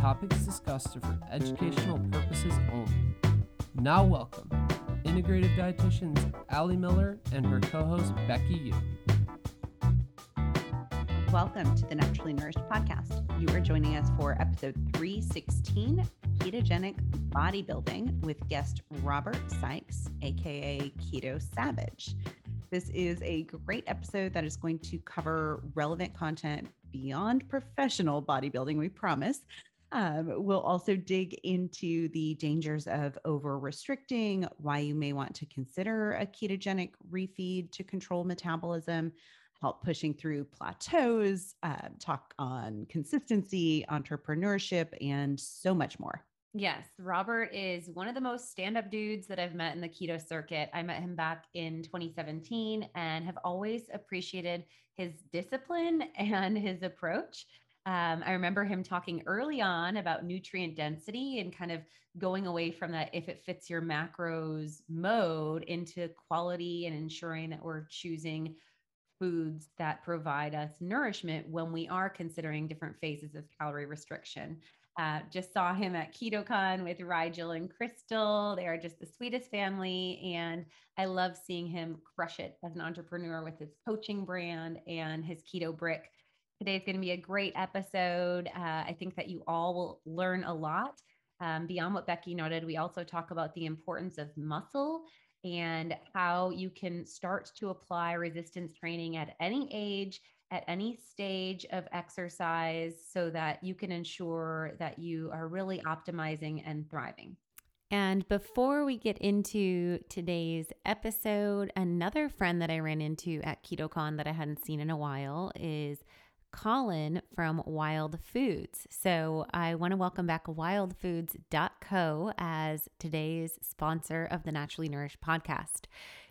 topics discussed are for educational purposes only. Now, welcome integrative dietitians Ali Miller and her co host Becky Yu. Welcome to the Naturally Nourished podcast. You are joining us for episode 316 Ketogenic Bodybuilding with guest Robert Sykes, aka Keto Savage. This is a great episode that is going to cover relevant content beyond professional bodybuilding, we promise. Um, we'll also dig into the dangers of over restricting, why you may want to consider a ketogenic refeed to control metabolism, help pushing through plateaus, uh, talk on consistency, entrepreneurship, and so much more. Yes, Robert is one of the most stand up dudes that I've met in the keto circuit. I met him back in 2017 and have always appreciated his discipline and his approach. Um, I remember him talking early on about nutrient density and kind of going away from that if it fits your macros mode into quality and ensuring that we're choosing foods that provide us nourishment when we are considering different phases of calorie restriction. Uh, just saw him at KetoCon with Rigel and Crystal. They are just the sweetest family. And I love seeing him crush it as an entrepreneur with his coaching brand and his keto brick. Today is going to be a great episode. Uh, I think that you all will learn a lot. Um, beyond what Becky noted, we also talk about the importance of muscle and how you can start to apply resistance training at any age at any stage of exercise so that you can ensure that you are really optimizing and thriving. And before we get into today's episode, another friend that I ran into at KetoCon that I hadn't seen in a while is Colin from Wild Foods. So I want to welcome back wildfoods.co as today's sponsor of the Naturally Nourished podcast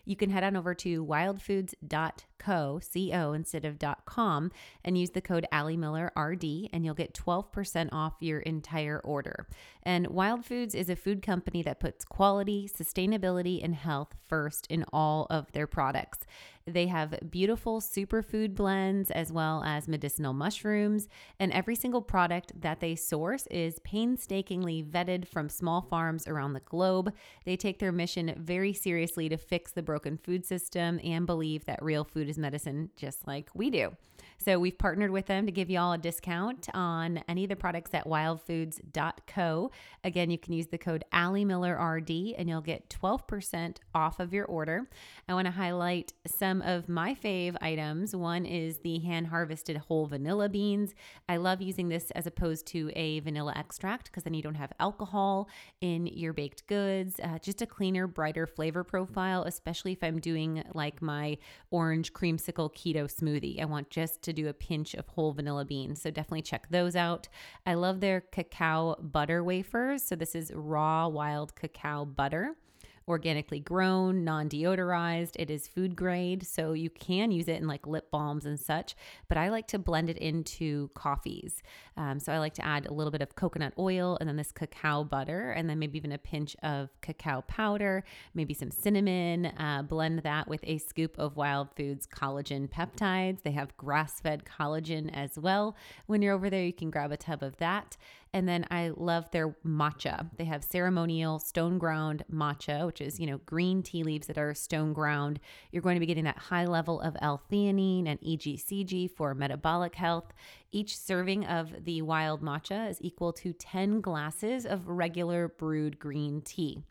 you can head on over to wildfoods.co, C-O instead of .com, and use the code Ali Miller RD, and you'll get 12% off your entire order. And Wild Foods is a food company that puts quality, sustainability, and health first in all of their products. They have beautiful superfood blends as well as medicinal mushrooms, and every single product that they source is painstakingly vetted from small farms around the globe. They take their mission very seriously to fix the broken food system and believe that real food is medicine, just like we do. So we've partnered with them to give you all a discount on any of the products at wildfoods.co. Again, you can use the code RD and you'll get 12% off of your order. I want to highlight some of my fave items. One is the hand harvested whole vanilla beans. I love using this as opposed to a vanilla extract because then you don't have alcohol in your baked goods. Uh, just a cleaner, brighter flavor profile, especially if I'm doing like my orange creamsicle keto smoothie. I want just to do a pinch of whole vanilla beans. So definitely check those out. I love their cacao butter wafers. So this is raw wild cacao butter organically grown, non deodorized. It is food grade, so you can use it in like lip balms and such. But I like to blend it into coffees. Um, so I like to add a little bit of coconut oil and then this cacao butter, and then maybe even a pinch of cacao powder, maybe some cinnamon. Uh, blend that with a scoop of Wild Foods collagen peptides. They have grass fed collagen as well. When you're over there, you can grab a tub of that. And then I love their matcha. They have ceremonial stone ground matcha, which is, you know, green tea leaves that are stone ground. You're going to be getting that high level of L-theanine and EGCG for metabolic health. Each serving of the wild matcha is equal to 10 glasses of regular brewed green tea.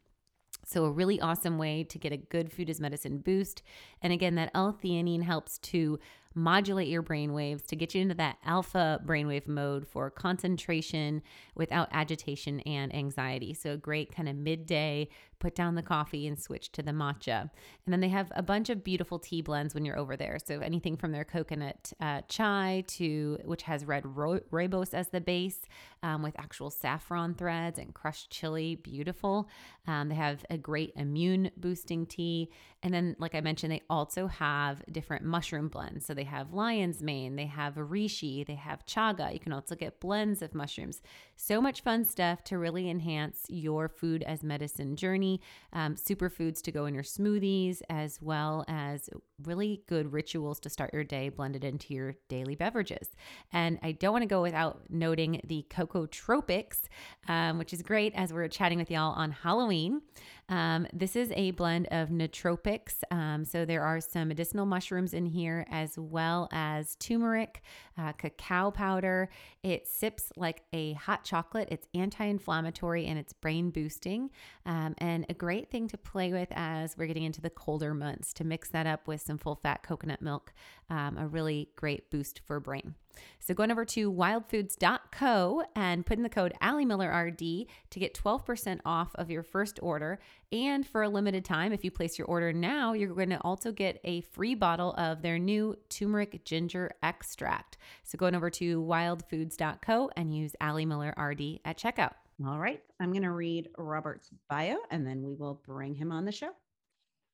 So, a really awesome way to get a good food as medicine boost. And again, that L theanine helps to modulate your brain waves to get you into that alpha brainwave mode for concentration without agitation and anxiety. So, a great kind of midday put down the coffee and switch to the matcha. And then they have a bunch of beautiful tea blends when you're over there. So anything from their coconut uh, chai to which has red ro- rooibos as the base um, with actual saffron threads and crushed chili, beautiful. Um, they have a great immune boosting tea. And then, like I mentioned, they also have different mushroom blends. So they have lion's mane, they have reishi, they have chaga. You can also get blends of mushrooms. So much fun stuff to really enhance your food as medicine journey. Um, superfoods to go in your smoothies, as well as really good rituals to start your day blended into your daily beverages. And I don't want to go without noting the Cocotropics, um, which is great as we're chatting with y'all on Halloween. Um, this is a blend of nootropics. Um, so there are some medicinal mushrooms in here, as well as turmeric, uh, cacao powder. It sips like a hot chocolate. It's anti inflammatory and it's brain boosting. Um, and a great thing to play with as we're getting into the colder months to mix that up with some full fat coconut milk. Um, a really great boost for brain. So going over to wildfoods.co and put in the code AliMillerRD to get 12% off of your first order. And for a limited time, if you place your order now, you're going to also get a free bottle of their new turmeric ginger extract. So going over to wildfoods.co and use AliMillerRD at checkout. All right. I'm going to read Robert's bio and then we will bring him on the show.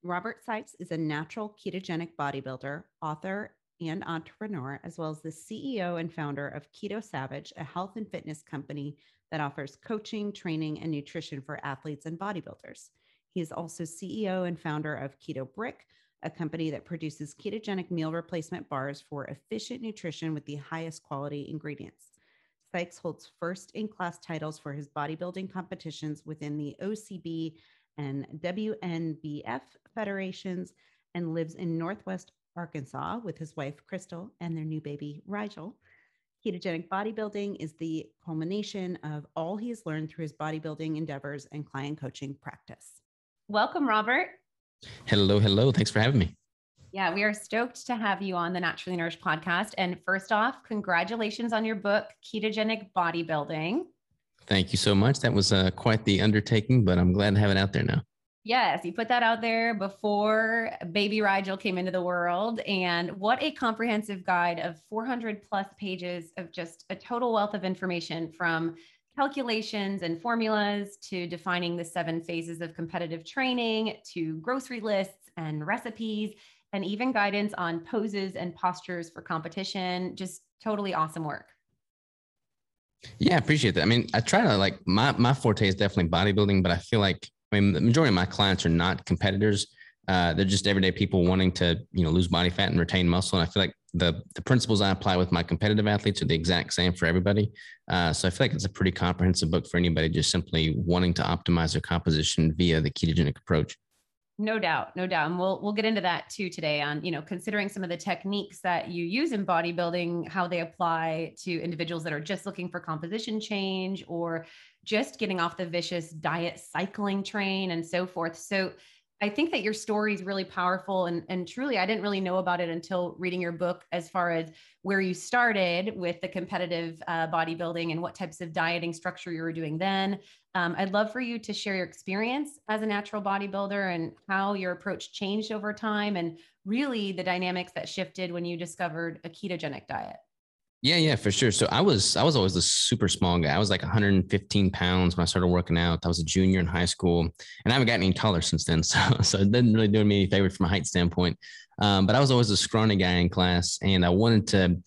Robert Sykes is a natural ketogenic bodybuilder, author, and entrepreneur, as well as the CEO and founder of Keto Savage, a health and fitness company that offers coaching, training, and nutrition for athletes and bodybuilders. He is also CEO and founder of Keto Brick, a company that produces ketogenic meal replacement bars for efficient nutrition with the highest quality ingredients. Sykes holds first in class titles for his bodybuilding competitions within the OCB and WNBF federations and lives in Northwest Arkansas with his wife, Crystal, and their new baby, Rigel. Ketogenic bodybuilding is the culmination of all he has learned through his bodybuilding endeavors and client coaching practice. Welcome, Robert. Hello, hello. Thanks for having me. Yeah, we are stoked to have you on the Naturally Nourished podcast. And first off, congratulations on your book, Ketogenic Bodybuilding. Thank you so much. That was uh, quite the undertaking, but I'm glad to have it out there now. Yes, you put that out there before baby Rigel came into the world. And what a comprehensive guide of 400 plus pages of just a total wealth of information from calculations and formulas to defining the seven phases of competitive training to grocery lists and recipes and even guidance on poses and postures for competition. Just totally awesome work. Yeah, I appreciate that. I mean, I try to like my my forte is definitely bodybuilding, but I feel like I mean, the majority of my clients are not competitors. Uh, they're just everyday people wanting to, you know, lose body fat and retain muscle. And I feel like the the principles I apply with my competitive athletes are the exact same for everybody. Uh, so I feel like it's a pretty comprehensive book for anybody just simply wanting to optimize their composition via the ketogenic approach. No doubt, no doubt. And we'll we'll get into that too today on, you know, considering some of the techniques that you use in bodybuilding, how they apply to individuals that are just looking for composition change or just getting off the vicious diet cycling train and so forth. So I think that your story is really powerful and, and truly, I didn't really know about it until reading your book as far as where you started with the competitive uh, bodybuilding and what types of dieting structure you were doing then. Um, I'd love for you to share your experience as a natural bodybuilder and how your approach changed over time and really the dynamics that shifted when you discovered a ketogenic diet. Yeah, yeah, for sure. So I was I was always a super small guy. I was like 115 pounds when I started working out. I was a junior in high school, and I haven't gotten any taller since then. So so it didn't really do me any favor from a height standpoint. Um, but I was always a scrawny guy in class, and I wanted to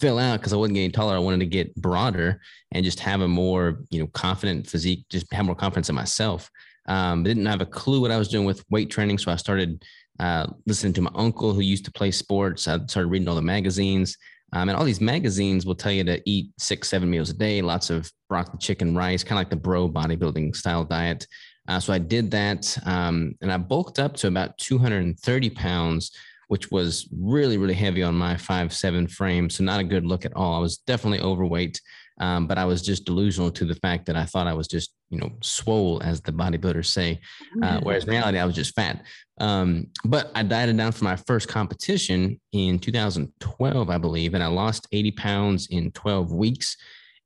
fill out because I wasn't getting taller. I wanted to get broader and just have a more you know confident physique, just have more confidence in myself. Um, didn't have a clue what I was doing with weight training, so I started uh, listening to my uncle who used to play sports. I started reading all the magazines. Um, and all these magazines will tell you to eat six, seven meals a day, lots of broccoli, chicken, rice, kind of like the bro bodybuilding style diet. Uh, so I did that um, and I bulked up to about 230 pounds, which was really, really heavy on my five, seven frame. So not a good look at all. I was definitely overweight. Um, but I was just delusional to the fact that I thought I was just, you know, swole, as the bodybuilders say, uh, whereas in reality I was just fat. Um, but I dieted down for my first competition in 2012, I believe, and I lost 80 pounds in 12 weeks,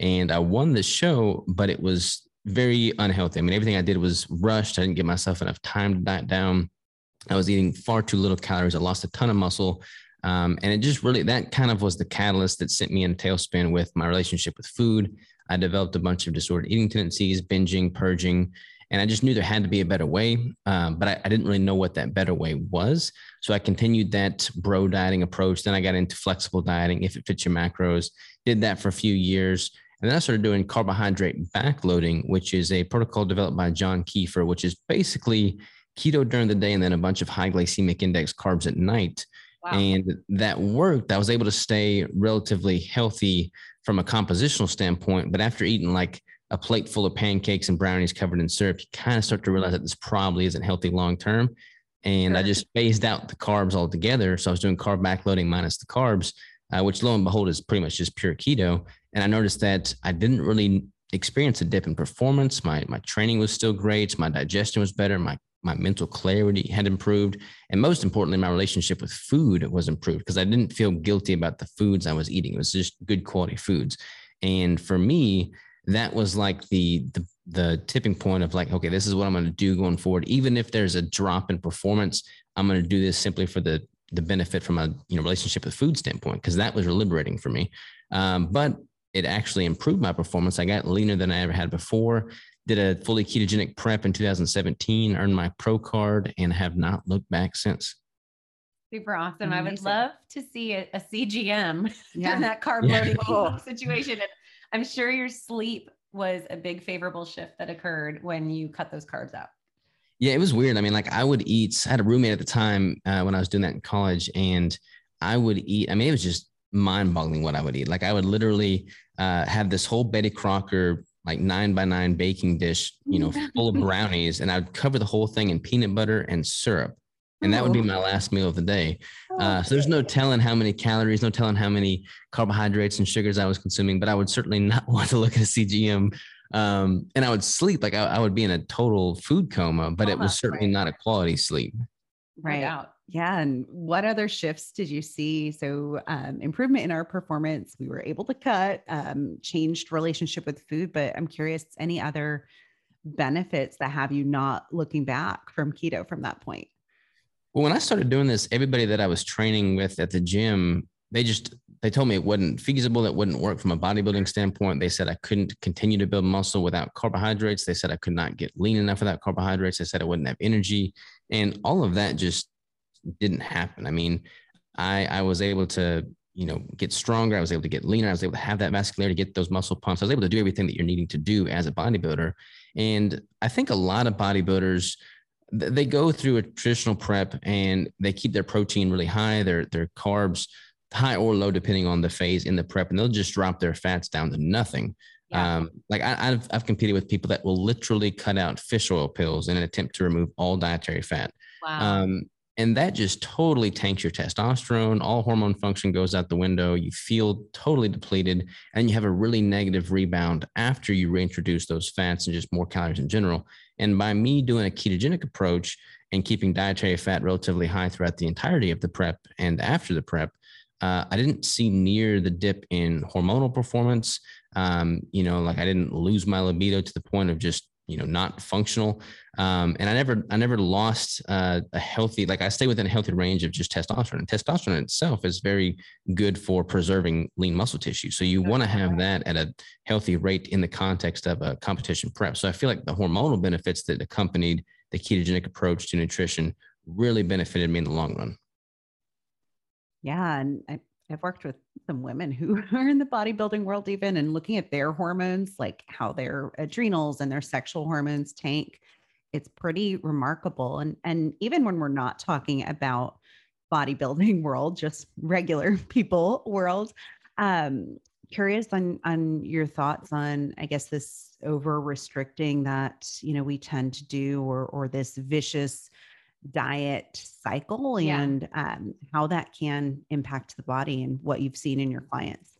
and I won the show. But it was very unhealthy. I mean, everything I did was rushed. I didn't give myself enough time to diet down. I was eating far too little calories. I lost a ton of muscle. Um, and it just really, that kind of was the catalyst that sent me in tailspin with my relationship with food. I developed a bunch of disordered eating tendencies, binging, purging, and I just knew there had to be a better way. Um, but I, I, didn't really know what that better way was. So I continued that bro dieting approach. Then I got into flexible dieting, if it fits your macros, did that for a few years. And then I started doing carbohydrate backloading, which is a protocol developed by John Kiefer, which is basically keto during the day and then a bunch of high glycemic index carbs at night. Wow. And that worked. I was able to stay relatively healthy from a compositional standpoint. But after eating like a plate full of pancakes and brownies covered in syrup, you kind of start to realize that this probably isn't healthy long term. And sure. I just phased out the carbs altogether. So I was doing carb backloading minus the carbs, uh, which lo and behold is pretty much just pure keto. And I noticed that I didn't really experience a dip in performance. My my training was still great. My digestion was better. My my mental clarity had improved. And most importantly, my relationship with food was improved because I didn't feel guilty about the foods I was eating. It was just good quality foods. And for me, that was like the the the tipping point of like, okay, this is what I'm going to do going forward. Even if there's a drop in performance, I'm going to do this simply for the the benefit from a you know relationship with food standpoint because that was liberating for me. Um, but it actually improved my performance. I got leaner than I ever had before. Did a fully ketogenic prep in 2017, earned my pro card, and have not looked back since. Super awesome. Amazing. I would love to see a, a CGM yeah. in that carb loading yeah. situation. And I'm sure your sleep was a big favorable shift that occurred when you cut those carbs out. Yeah, it was weird. I mean, like I would eat, I had a roommate at the time uh, when I was doing that in college, and I would eat, I mean, it was just mind boggling what I would eat. Like I would literally uh, have this whole Betty Crocker like nine by nine baking dish, you know, full of brownies, and I'd cover the whole thing in peanut butter and syrup. And that would be oh. my last meal of the day. Uh, so there's no telling how many calories, no telling how many carbohydrates and sugars I was consuming, but I would certainly not want to look at a CGM. Um, and I would sleep like I, I, would be in a total food coma, but it was certainly not a quality sleep. Right. out. Yeah. And what other shifts did you see? So, um, improvement in our performance, we were able to cut, um, changed relationship with food, but I'm curious, any other benefits that have you not looking back from keto from that point? Well, when I started doing this, everybody that I was training with at the gym, they just they told me it wasn't feasible, it wouldn't work from a bodybuilding standpoint. They said I couldn't continue to build muscle without carbohydrates. They said I could not get lean enough without carbohydrates. They said I wouldn't have energy. And all of that just didn't happen. I mean, I I was able to you know get stronger. I was able to get leaner. I was able to have that vascularity, get those muscle pumps. I was able to do everything that you're needing to do as a bodybuilder. And I think a lot of bodybuilders they go through a traditional prep and they keep their protein really high, their their carbs high or low depending on the phase in the prep, and they'll just drop their fats down to nothing. Yeah. Um, like I, have I've competed with people that will literally cut out fish oil pills in an attempt to remove all dietary fat. Wow. Um, and that just totally tanks your testosterone. All hormone function goes out the window. You feel totally depleted, and you have a really negative rebound after you reintroduce those fats and just more calories in general. And by me doing a ketogenic approach and keeping dietary fat relatively high throughout the entirety of the prep and after the prep, uh, I didn't see near the dip in hormonal performance. Um, you know, like I didn't lose my libido to the point of just you know not functional. Um, and i never i never lost uh, a healthy like i stay within a healthy range of just testosterone. And testosterone itself is very good for preserving lean muscle tissue. So you want to have that at a healthy rate in the context of a competition prep. So i feel like the hormonal benefits that accompanied the ketogenic approach to nutrition really benefited me in the long run. Yeah and I, I've worked with some women who are in the bodybuilding world, even and looking at their hormones, like how their adrenals and their sexual hormones tank. It's pretty remarkable. And, and even when we're not talking about bodybuilding world, just regular people world, um, curious on on your thoughts on i guess this over restricting that you know we tend to do or or this vicious diet cycle and yeah. um, how that can impact the body and what you've seen in your clients.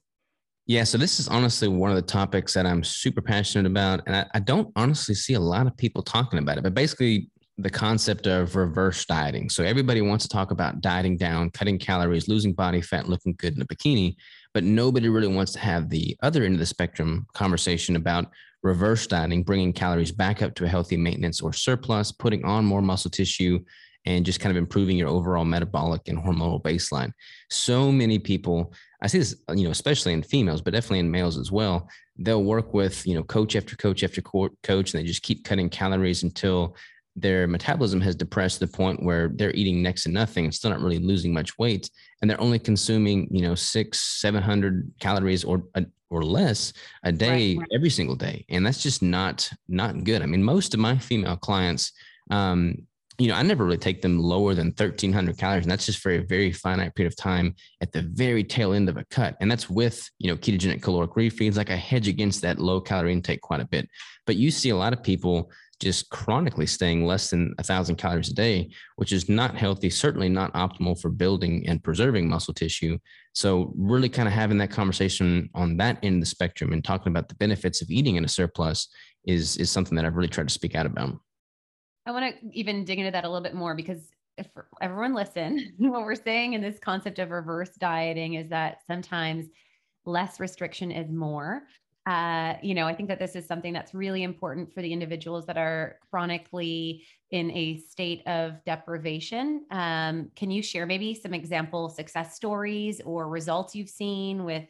Yeah, so this is honestly one of the topics that I'm super passionate about. And I, I don't honestly see a lot of people talking about it, but basically, the concept of reverse dieting. So, everybody wants to talk about dieting down, cutting calories, losing body fat, looking good in a bikini, but nobody really wants to have the other end of the spectrum conversation about reverse dieting, bringing calories back up to a healthy maintenance or surplus, putting on more muscle tissue, and just kind of improving your overall metabolic and hormonal baseline. So many people, I see this, you know, especially in females, but definitely in males as well. They'll work with, you know, coach after coach after coach, and they just keep cutting calories until their metabolism has depressed to the point where they're eating next to nothing and still not really losing much weight and they're only consuming you know six seven hundred calories or or less a day right, right. every single day and that's just not not good i mean most of my female clients um you know i never really take them lower than 1300 calories and that's just for a very finite period of time at the very tail end of a cut and that's with you know ketogenic caloric refeeds like i hedge against that low calorie intake quite a bit but you see a lot of people just chronically staying less than a thousand calories a day, which is not healthy, certainly not optimal for building and preserving muscle tissue. So, really kind of having that conversation on that end of the spectrum and talking about the benefits of eating in a surplus is, is something that I've really tried to speak out about. I want to even dig into that a little bit more because if everyone listen, what we're saying in this concept of reverse dieting is that sometimes less restriction is more. Uh, you know, I think that this is something that's really important for the individuals that are chronically in a state of deprivation. Um, can you share maybe some example success stories or results you've seen with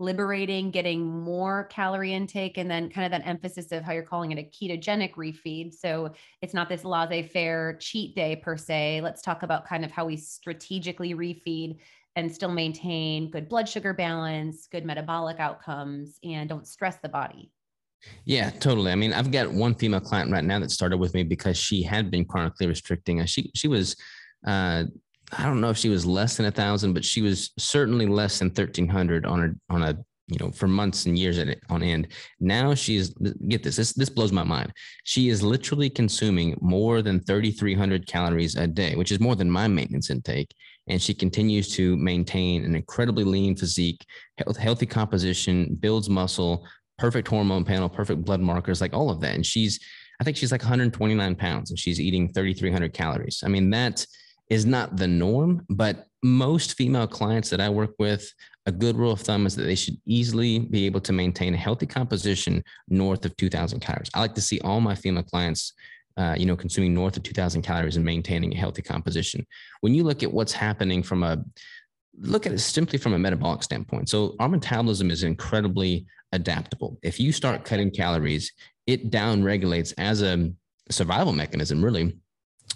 liberating, getting more calorie intake, and then kind of that emphasis of how you're calling it a ketogenic refeed? So it's not this laissez faire cheat day per se. Let's talk about kind of how we strategically refeed and still maintain good blood sugar balance, good metabolic outcomes, and don't stress the body. Yeah, totally. I mean, I've got one female client right now that started with me because she had been chronically restricting. She she was, uh, I don't know if she was less than a thousand, but she was certainly less than thirteen hundred on a on a you know for months and years on end. Now she's get this this this blows my mind. She is literally consuming more than thirty three hundred calories a day, which is more than my maintenance intake, and she continues to maintain an incredibly lean physique, healthy composition, builds muscle, perfect hormone panel, perfect blood markers, like all of that. And she's, I think she's like 129 pounds and she's eating 3,300 calories. I mean, that is not the norm, but most female clients that I work with, a good rule of thumb is that they should easily be able to maintain a healthy composition north of 2,000 calories. I like to see all my female clients uh, you know, consuming north of 2000 calories and maintaining a healthy composition. When you look at what's happening from a, look at it simply from a metabolic standpoint. So our metabolism is incredibly adaptable. If you start cutting calories, it down regulates as a survival mechanism, really,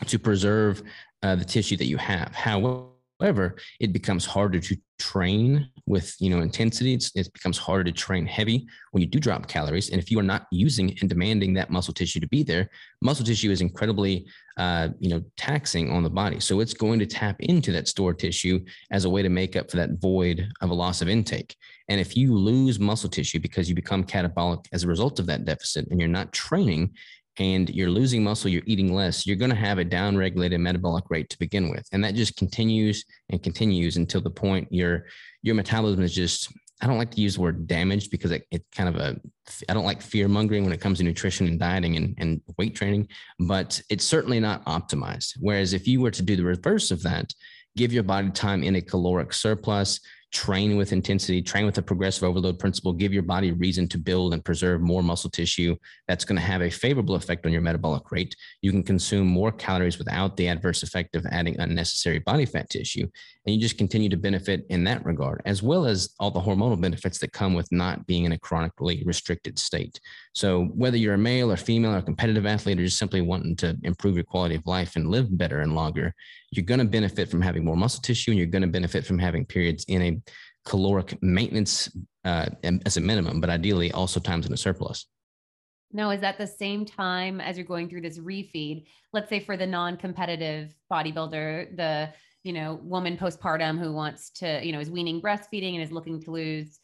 to preserve uh, the tissue that you have. However, it becomes harder to train with you know intensity. It's, it becomes harder to train heavy when you do drop calories. And if you are not using and demanding that muscle tissue to be there, muscle tissue is incredibly uh, you know taxing on the body. So it's going to tap into that stored tissue as a way to make up for that void of a loss of intake. And if you lose muscle tissue because you become catabolic as a result of that deficit and you're not training, and you're losing muscle, you're eating less, you're going to have a down-regulated metabolic rate to begin with, and that just continues and continues until the point your your metabolism is just. I don't like to use the word damaged because it, it kind of a. I don't like fear mongering when it comes to nutrition and dieting and, and weight training, but it's certainly not optimized. Whereas if you were to do the reverse of that, give your body time in a caloric surplus, train with intensity, train with the progressive overload principle, give your body reason to build and preserve more muscle tissue. That's going to have a favorable effect on your metabolic rate. You can consume more calories without the adverse effect of adding unnecessary body fat tissue. And you just continue to benefit in that regard, as well as all the hormonal benefits that come with not being in a chronically restricted state. So, whether you're a male or female or a competitive athlete, or just simply wanting to improve your quality of life and live better and longer, you're going to benefit from having more muscle tissue and you're going to benefit from having periods in a caloric maintenance uh, as a minimum, but ideally also times in a surplus. Now, is that the same time as you're going through this refeed? Let's say for the non-competitive bodybuilder, the you know woman postpartum who wants to you know is weaning breastfeeding and is looking to lose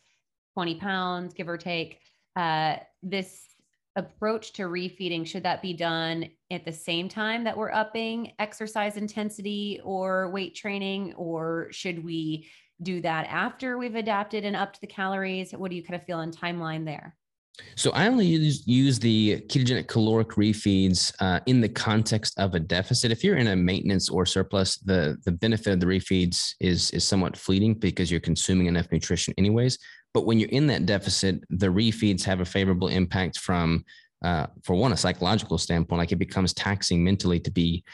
20 pounds, give or take. Uh, this approach to refeeding should that be done at the same time that we're upping exercise intensity or weight training or should we do that after we've adapted and upped the calories? What do you kind of feel on timeline there So I only use, use the ketogenic caloric refeeds uh, in the context of a deficit. If you're in a maintenance or surplus, the the benefit of the refeeds is is somewhat fleeting because you're consuming enough nutrition anyways. But when you're in that deficit, the refeeds have a favorable impact from, uh, for one, a psychological standpoint. Like it becomes taxing mentally to be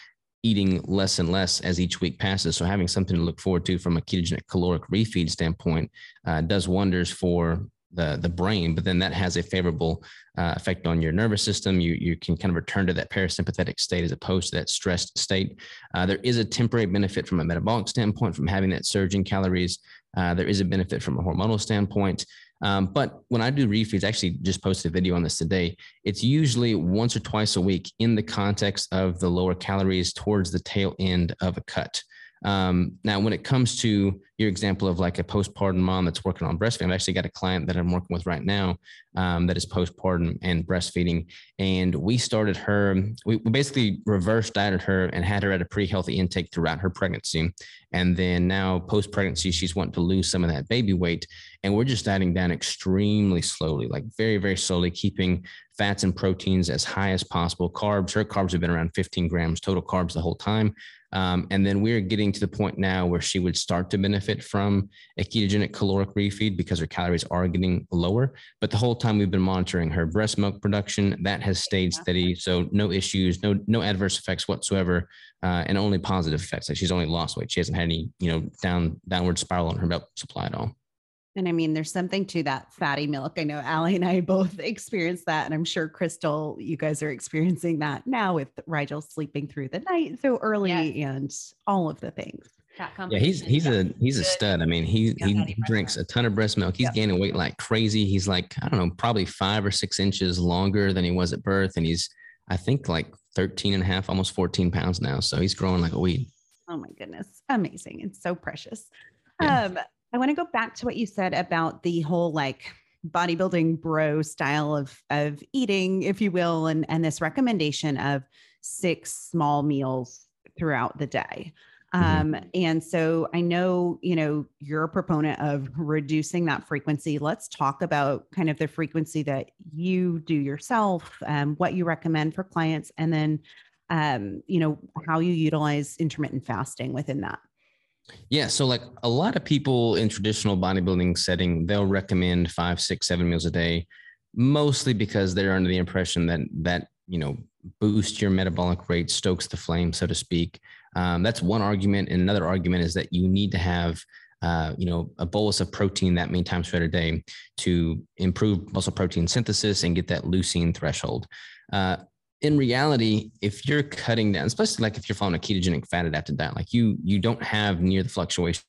eating less and less as each week passes. So having something to look forward to from a ketogenic caloric refeed standpoint uh, does wonders for the the brain, but then that has a favorable uh, effect on your nervous system. You you can kind of return to that parasympathetic state as opposed to that stressed state. Uh, there is a temporary benefit from a metabolic standpoint from having that surge in calories. Uh, there is a benefit from a hormonal standpoint. Um, but when I do refeeds, I actually just posted a video on this today. It's usually once or twice a week in the context of the lower calories towards the tail end of a cut. Um, now, when it comes to your example of like a postpartum mom that's working on breastfeeding, I've actually got a client that I'm working with right now um, that is postpartum and breastfeeding. And we started her, we basically reverse dieted her and had her at a pretty healthy intake throughout her pregnancy. And then now post pregnancy, she's wanting to lose some of that baby weight. And we're just dieting down extremely slowly, like very, very slowly, keeping fats and proteins as high as possible. Carbs, her carbs have been around 15 grams total carbs the whole time. Um, and then we're getting to the point now where she would start to benefit from a ketogenic caloric refeed because her calories are getting lower. But the whole time we've been monitoring her breast milk production, that has stayed steady. So no issues, no no adverse effects whatsoever, uh, and only positive effects. Like she's only lost weight. She hasn't had any you know down downward spiral on her milk supply at all. And I mean, there's something to that fatty milk. I know Ali and I both experienced that. And I'm sure Crystal, you guys are experiencing that now with Rigel sleeping through the night so early yes. and all of the things. Yeah, he's he's a he's a stud. I mean, he he drinks a ton of breast milk. He's yep. gaining weight like crazy. He's like, I don't know, probably five or six inches longer than he was at birth. And he's, I think like 13 and a half, almost 14 pounds now. So he's growing like a weed. Oh my goodness. Amazing. It's so precious. Yeah. Um, I want to go back to what you said about the whole like bodybuilding bro style of of eating, if you will, and and this recommendation of six small meals throughout the day. Mm-hmm. Um, and so I know, you know, you're a proponent of reducing that frequency. Let's talk about kind of the frequency that you do yourself, um, what you recommend for clients, and then, um, you know, how you utilize intermittent fasting within that. Yeah. So, like a lot of people in traditional bodybuilding setting, they'll recommend five, six, seven meals a day, mostly because they're under the impression that that you know boosts your metabolic rate, stokes the flame, so to speak. Um, that's one argument, and another argument is that you need to have uh, you know, a bolus of protein that many times throughout a day to improve muscle protein synthesis and get that leucine threshold. Uh, in reality, if you're cutting down, especially like if you're following a ketogenic fat adapted diet, like you you don't have near the fluctuation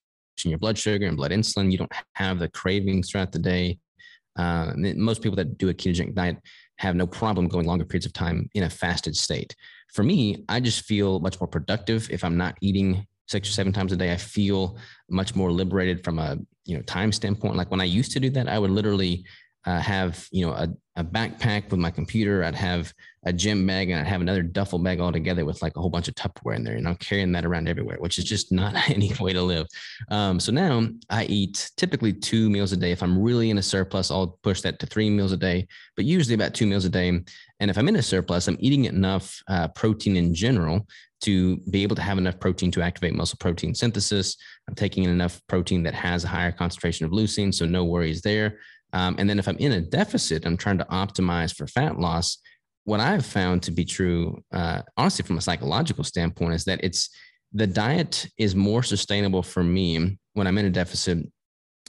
in your blood sugar and blood insulin. You don't have the cravings throughout the day. Uh, most people that do a ketogenic diet have no problem going longer periods of time in a fasted state. For me, I just feel much more productive if I'm not eating six or seven times a day. I feel much more liberated from a you know time standpoint. Like when I used to do that, I would literally uh, have you know a, a backpack with my computer. I'd have a gym bag and I'd have another duffel bag all together with like a whole bunch of Tupperware in there. And I'm carrying that around everywhere, which is just not any way to live. Um, so now I eat typically two meals a day. If I'm really in a surplus, I'll push that to three meals a day, but usually about two meals a day. And if I'm in a surplus, I'm eating enough uh, protein in general to be able to have enough protein to activate muscle protein synthesis. I'm taking in enough protein that has a higher concentration of leucine, so no worries there. Um, and then if I'm in a deficit, I'm trying to optimize for fat loss. What I've found to be true, uh, honestly, from a psychological standpoint, is that it's the diet is more sustainable for me when I'm in a deficit.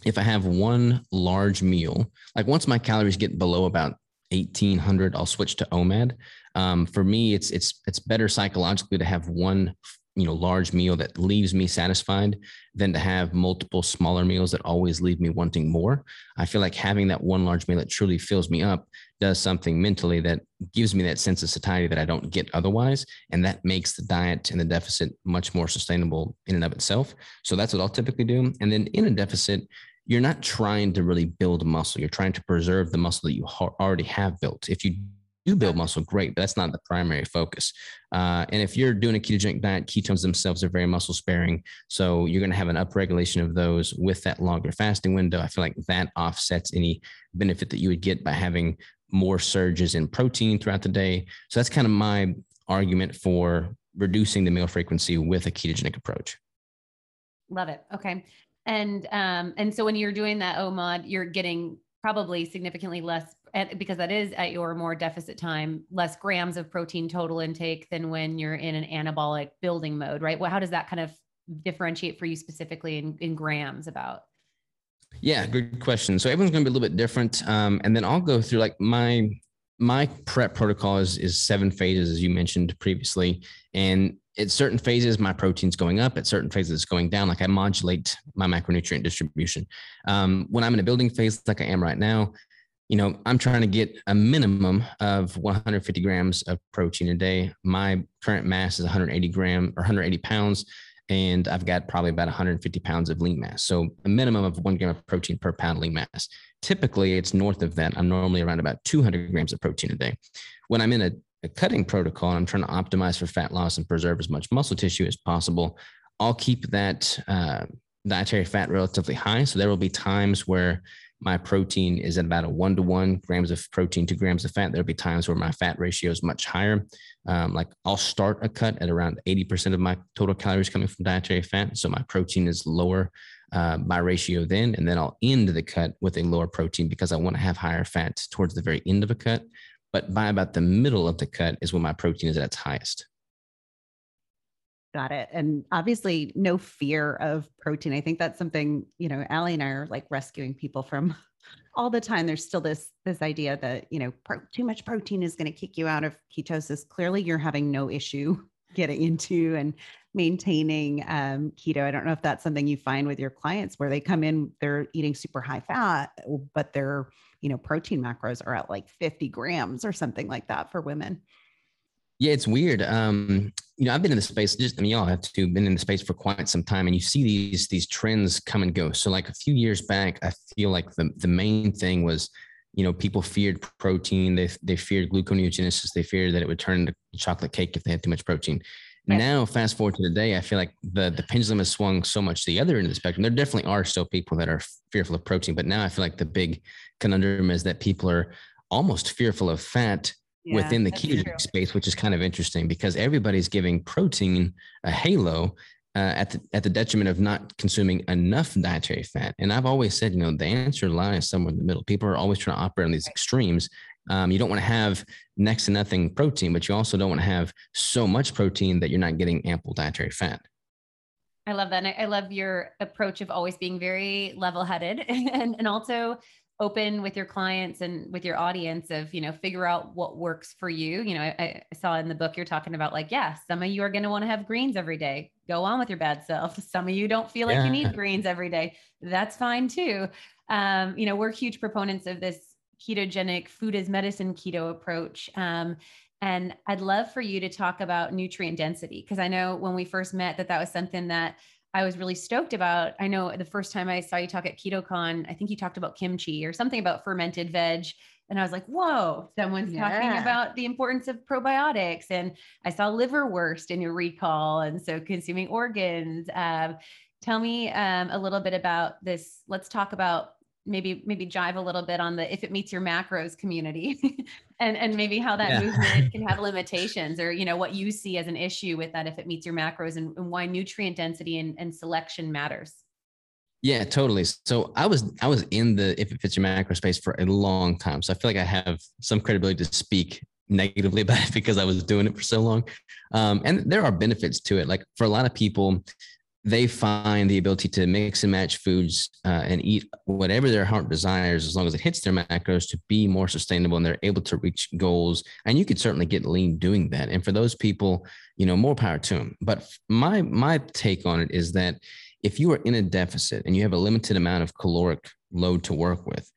If I have one large meal, like once my calories get below about 1800, I'll switch to OMAD. Um, for me, it's it's it's better psychologically to have one you know large meal that leaves me satisfied than to have multiple smaller meals that always leave me wanting more. I feel like having that one large meal that truly fills me up does something mentally that gives me that sense of satiety that i don't get otherwise and that makes the diet and the deficit much more sustainable in and of itself. So that's what i'll typically do. And then in a deficit you're not trying to really build muscle. You're trying to preserve the muscle that you already have built. If you do build muscle, great, but that's not the primary focus. Uh, and if you're doing a ketogenic diet, ketones themselves are very muscle sparing. So you're going to have an upregulation of those with that longer fasting window. I feel like that offsets any benefit that you would get by having more surges in protein throughout the day. So that's kind of my argument for reducing the meal frequency with a ketogenic approach. Love it. Okay. And um, and so when you're doing that OMAD, you're getting probably significantly less because that is at your more deficit time, less grams of protein total intake than when you're in an anabolic building mode, right? Well, how does that kind of differentiate for you specifically in, in grams about? Yeah, good question. So everyone's going to be a little bit different, um, and then I'll go through like my my prep protocol is is seven phases, as you mentioned previously, and at certain phases, my protein's going up. At certain phases, it's going down. Like I modulate my macronutrient distribution. Um, when I'm in a building phase, like I am right now, you know, I'm trying to get a minimum of 150 grams of protein a day. My current mass is 180 gram or 180 pounds, and I've got probably about 150 pounds of lean mass. So a minimum of one gram of protein per pound lean mass. Typically, it's north of that. I'm normally around about 200 grams of protein a day. When I'm in a a cutting protocol and I'm trying to optimize for fat loss and preserve as much muscle tissue as possible, I'll keep that uh, dietary fat relatively high. So there will be times where my protein is at about a one to one grams of protein to grams of fat. There'll be times where my fat ratio is much higher. Um, like I'll start a cut at around 80% of my total calories coming from dietary fat. So my protein is lower uh, my ratio then, and then I'll end the cut with a lower protein because I want to have higher fats towards the very end of a cut but by about the middle of the cut is when my protein is at its highest. Got it. And obviously, no fear of protein. I think that's something, you know, Ali and I are like rescuing people from all the time. There's still this this idea that, you know, pro- too much protein is going to kick you out of ketosis. Clearly, you're having no issue getting into and maintaining um, keto. I don't know if that's something you find with your clients where they come in, they're eating super high fat, but they're you know, protein macros are at like 50 grams or something like that for women. Yeah, it's weird. Um, you know, I've been in the space just I mean, y'all have to been in the space for quite some time and you see these these trends come and go. So like a few years back, I feel like the the main thing was, you know, people feared protein, they they feared gluconeogenesis, they feared that it would turn into chocolate cake if they had too much protein. Right. Now, fast forward to today, I feel like the the pendulum has swung so much to the other end of the spectrum. There definitely are still people that are fearful of protein, but now I feel like the big conundrum is that people are almost fearful of fat yeah, within the ketogenic space, which is kind of interesting because everybody's giving protein a halo uh, at the at the detriment of not consuming enough dietary fat. And I've always said, you know, the answer lies somewhere in the middle. People are always trying to operate on these extremes. Um, you don't want to have next to nothing protein, but you also don't want to have so much protein that you're not getting ample dietary fat. I love that. And I love your approach of always being very level headed and, and also open with your clients and with your audience of you know figure out what works for you. You know I, I, saw in the book you're talking about like yeah some of you are going to want to have greens every day. Go on with your bad self. Some of you don't feel like yeah. you need greens every day. That's fine too. Um, you know we're huge proponents of this ketogenic food as medicine keto approach. Um, and i'd love for you to talk about nutrient density because i know when we first met that that was something that I was really stoked about. I know the first time I saw you talk at KetoCon, I think you talked about kimchi or something about fermented veg. And I was like, whoa, someone's yeah. talking about the importance of probiotics. And I saw liverwurst in your recall. And so consuming organs. Um, tell me um, a little bit about this. Let's talk about maybe maybe jive a little bit on the if it meets your macros community and and maybe how that yeah. movement can have limitations or you know what you see as an issue with that if it meets your macros and, and why nutrient density and, and selection matters. Yeah totally. So i was i was in the if it fits your macro space for a long time. So i feel like i have some credibility to speak negatively about it because i was doing it for so long. Um, and there are benefits to it. Like for a lot of people they find the ability to mix and match foods uh, and eat whatever their heart desires as long as it hits their macros to be more sustainable and they're able to reach goals. And you could certainly get lean doing that. And for those people you know more power to them but my my take on it is that if you are in a deficit and you have a limited amount of caloric load to work with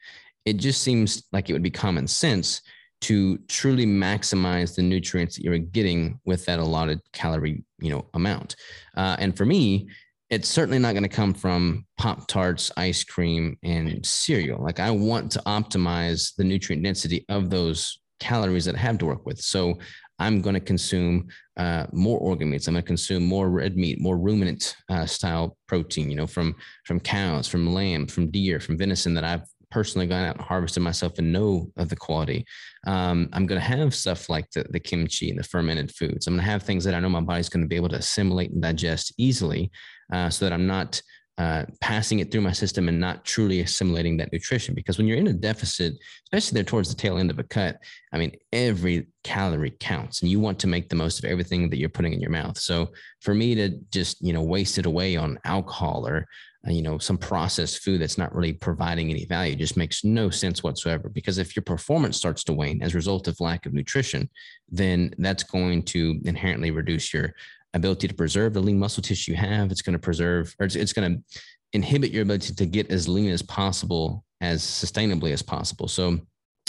it just seems like it would be common sense to truly maximize the nutrients that you're getting with that allotted calorie you know amount uh, and for me it's certainly not going to come from pop tarts ice cream and cereal like i want to optimize the nutrient density of those calories that I have to work with. So I'm going to consume uh, more organ meats. I'm going to consume more red meat, more ruminant uh, style protein, you know, from from cows, from lamb, from deer, from venison that I've personally gone out and harvested myself and know of the quality. Um, I'm going to have stuff like the, the kimchi and the fermented foods. I'm going to have things that I know my body's going to be able to assimilate and digest easily uh, so that I'm not uh, passing it through my system and not truly assimilating that nutrition. Because when you're in a deficit, especially there towards the tail end of a cut, I mean, every calorie counts and you want to make the most of everything that you're putting in your mouth. So for me to just, you know, waste it away on alcohol or, uh, you know, some processed food that's not really providing any value just makes no sense whatsoever. Because if your performance starts to wane as a result of lack of nutrition, then that's going to inherently reduce your ability to preserve the lean muscle tissue you have. It's going to preserve, or it's, it's going to inhibit your ability to get as lean as possible, as sustainably as possible. So,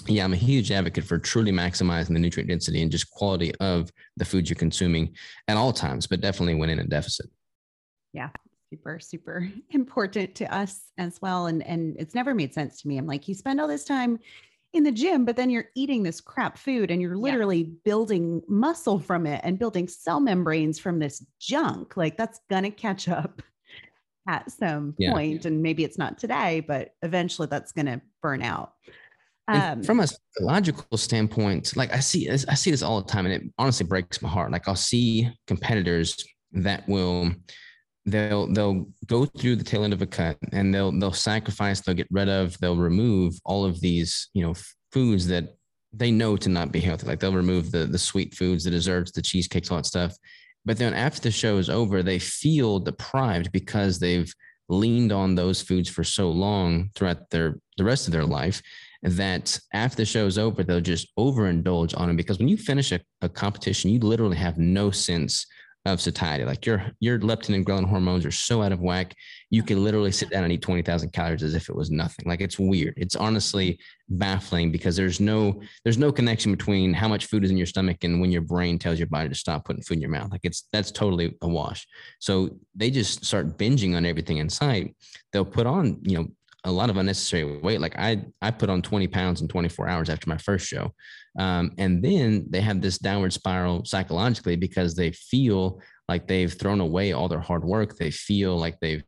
yeah, I'm a huge advocate for truly maximizing the nutrient density and just quality of the food you're consuming at all times, but definitely when in a deficit. Yeah, super super important to us as well and and it's never made sense to me i'm like you spend all this time in the gym, but then you're eating this crap food and you're literally yeah. building muscle from it and building cell membranes from this junk. Like that's going to catch up at some yeah. point, And maybe it's not today, but eventually that's going to burn out. Um, from a logical standpoint, like I see, I see this all the time, and it honestly breaks my heart. Like I'll see competitors that will they'll they'll go through the tail end of a cut and they'll they'll sacrifice they'll get rid of they'll remove all of these you know foods that they know to not be healthy. Like they'll remove the the sweet foods the desserts the cheesecakes all that stuff. But then after the show is over they feel deprived because they've leaned on those foods for so long throughout their the rest of their life that after the show is over they'll just overindulge on them because when you finish a, a competition you literally have no sense of satiety. Like your your leptin and ghrelin hormones are so out of whack, you can literally sit down and eat twenty thousand calories as if it was nothing. Like it's weird. It's honestly baffling because there's no there's no connection between how much food is in your stomach and when your brain tells your body to stop putting food in your mouth. Like it's that's totally a wash. So they just start binging on everything in sight. They'll put on you know a lot of unnecessary weight. Like I I put on 20 pounds in 24 hours after my first show. Um, and then they have this downward spiral psychologically because they feel like they've thrown away all their hard work. They feel like they've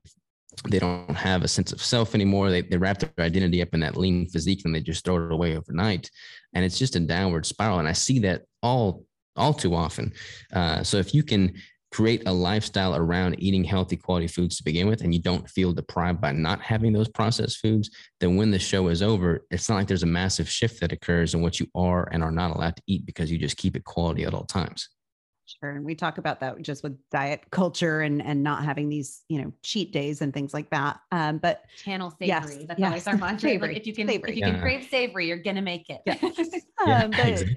they don't have a sense of self anymore. They, they wrap their identity up in that lean physique and they just throw it away overnight. And it's just a downward spiral. And I see that all all too often. Uh, so if you can create a lifestyle around eating healthy quality foods to begin with and you don't feel deprived by not having those processed foods then when the show is over it's not like there's a massive shift that occurs in what you are and are not allowed to eat because you just keep it quality at all times Sure. And we talk about that just with diet culture and and not having these, you know, cheat days and things like that. Um, but channel savory. Yes, That's yes. always our mantra. Savory, like if you can savory. if you can crave savory, you're gonna make it. Yeah. um, but, exactly.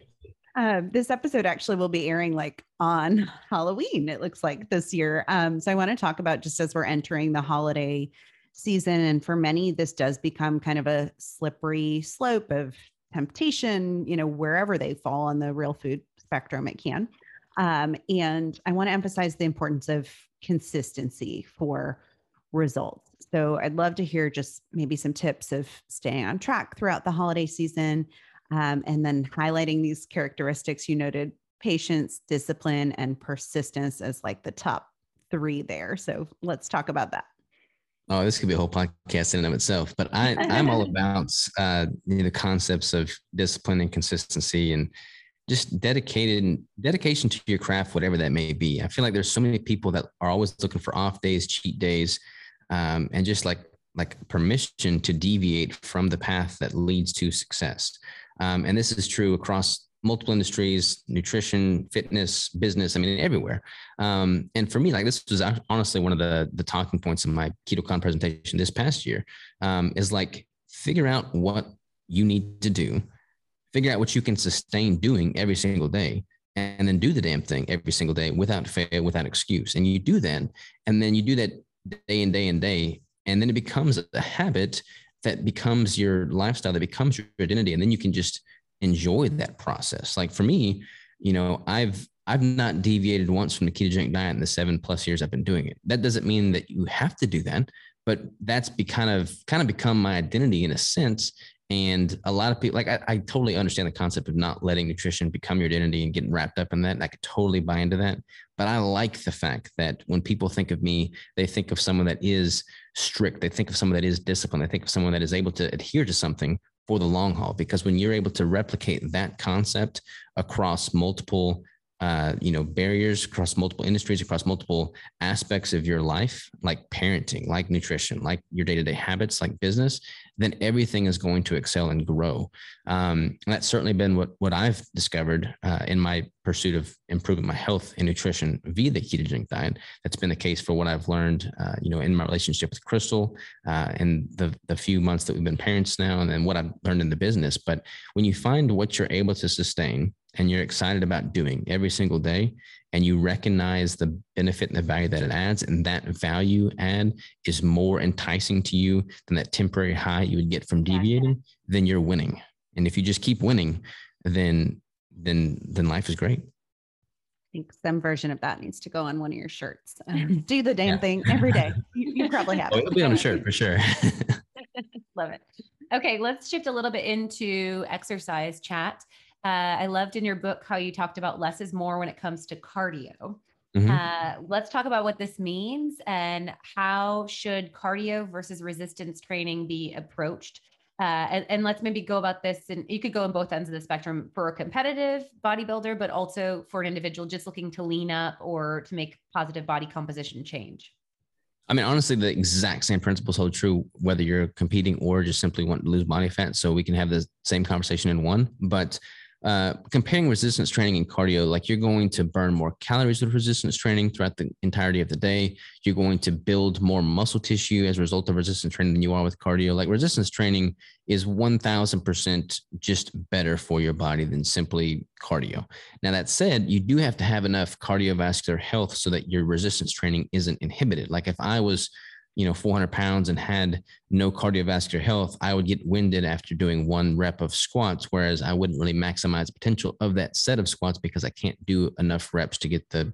Um, this episode actually will be airing like on Halloween, it looks like this year. Um, so I want to talk about just as we're entering the holiday season. And for many, this does become kind of a slippery slope of temptation, you know, wherever they fall on the real food spectrum, it can. Um, and I want to emphasize the importance of consistency for results. So I'd love to hear just maybe some tips of staying on track throughout the holiday season, um, and then highlighting these characteristics you noted patience, discipline, and persistence as like the top three there. So let's talk about that. Oh, this could be a whole podcast in and of itself, but I, I'm all about uh, you know, the concepts of discipline and consistency and just dedicated dedication to your craft, whatever that may be. I feel like there's so many people that are always looking for off days, cheat days, um, and just like like permission to deviate from the path that leads to success. Um, and this is true across multiple industries, nutrition, fitness, business. I mean, everywhere. Um, and for me, like this was honestly one of the the talking points in my KetoCon presentation this past year. Um, is like figure out what you need to do, figure out what you can sustain doing every single day, and then do the damn thing every single day without fail, without excuse. And you do that, and then you do that day and day and day, and then it becomes a habit that becomes your lifestyle, that becomes your identity. And then you can just enjoy that process. Like for me, you know, I've I've not deviated once from the ketogenic diet in the seven plus years I've been doing it. That doesn't mean that you have to do that, but that's be kind of kind of become my identity in a sense. And a lot of people, like I, I, totally understand the concept of not letting nutrition become your identity and getting wrapped up in that. And I could totally buy into that. But I like the fact that when people think of me, they think of someone that is strict. They think of someone that is disciplined. They think of someone that is able to adhere to something for the long haul. Because when you're able to replicate that concept across multiple uh, you know barriers across multiple industries across multiple aspects of your life like parenting like nutrition like your day-to-day habits like business then everything is going to excel and grow. Um, and that's certainly been what what i've discovered uh, in my pursuit of improving my health and nutrition via the ketogenic diet. That's been the case for what i've learned uh, you know in my relationship with crystal uh, and the the few months that we've been parents now and then what i've learned in the business. But when you find what you're able to sustain and you're excited about doing every single day and you recognize the benefit and the value that it adds and that value add is more enticing to you than that temporary high you would get from deviating then you're winning and if you just keep winning then then then life is great I think some version of that needs to go on one of your shirts. Um, do the damn yeah. thing every day. You, you probably have. Oh, it'll be on a shirt for sure. Love it. Okay, let's shift a little bit into exercise chat. Uh, I loved in your book how you talked about less is more when it comes to cardio. Mm-hmm. Uh, let's talk about what this means and how should cardio versus resistance training be approached. Uh, and, and, let's maybe go about this, and you could go on both ends of the spectrum for a competitive bodybuilder, but also for an individual just looking to lean up or to make positive body composition change. I mean, honestly, the exact same principles hold true whether you're competing or just simply want to lose body fat. So we can have the same conversation in one. But uh, comparing resistance training and cardio, like you're going to burn more calories with resistance training throughout the entirety of the day. You're going to build more muscle tissue as a result of resistance training than you are with cardio. Like resistance training is 1000% just better for your body than simply cardio. Now, that said, you do have to have enough cardiovascular health so that your resistance training isn't inhibited. Like if I was you know 400 pounds and had no cardiovascular health i would get winded after doing one rep of squats whereas i wouldn't really maximize potential of that set of squats because i can't do enough reps to get the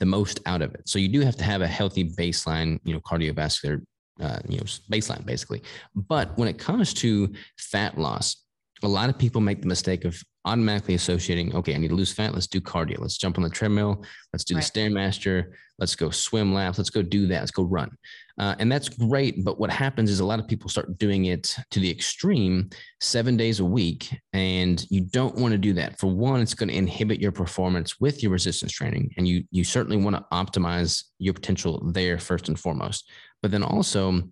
the most out of it. So you do have to have a healthy baseline you know cardiovascular uh, you know baseline basically. But when it comes to fat loss a lot of people make the mistake of automatically associating, okay, I need to lose fat. Let's do cardio. Let's jump on the treadmill. Let's do right. the Stairmaster. Let's go swim laps. Let's go do that. Let's go run. Uh, and that's great. But what happens is a lot of people start doing it to the extreme seven days a week. And you don't want to do that. For one, it's going to inhibit your performance with your resistance training. And you, you certainly want to optimize your potential there first and foremost. But then also,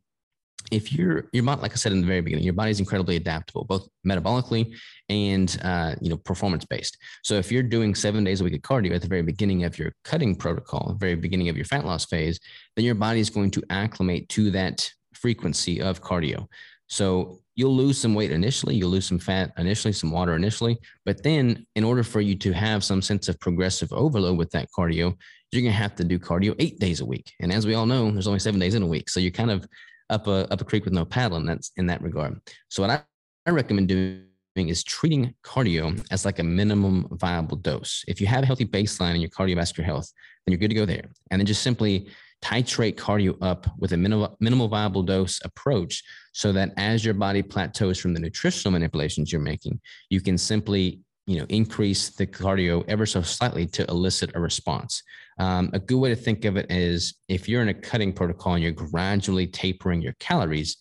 if you're your body, like I said in the very beginning, your body is incredibly adaptable, both metabolically and uh, you know performance based. So if you're doing seven days a week of cardio at the very beginning of your cutting protocol, very beginning of your fat loss phase, then your body is going to acclimate to that frequency of cardio. So you'll lose some weight initially, you'll lose some fat initially, some water initially, but then in order for you to have some sense of progressive overload with that cardio, you're going to have to do cardio eight days a week. And as we all know, there's only seven days in a week, so you're kind of up a up a creek with no paddle, and that's in that regard. So what I, I recommend doing is treating cardio as like a minimum viable dose. If you have a healthy baseline in your cardiovascular health, then you're good to go there. And then just simply titrate cardio up with a minimal, minimal viable dose approach so that as your body plateaus from the nutritional manipulations you're making, you can simply you know increase the cardio ever so slightly to elicit a response um, a good way to think of it is if you're in a cutting protocol and you're gradually tapering your calories,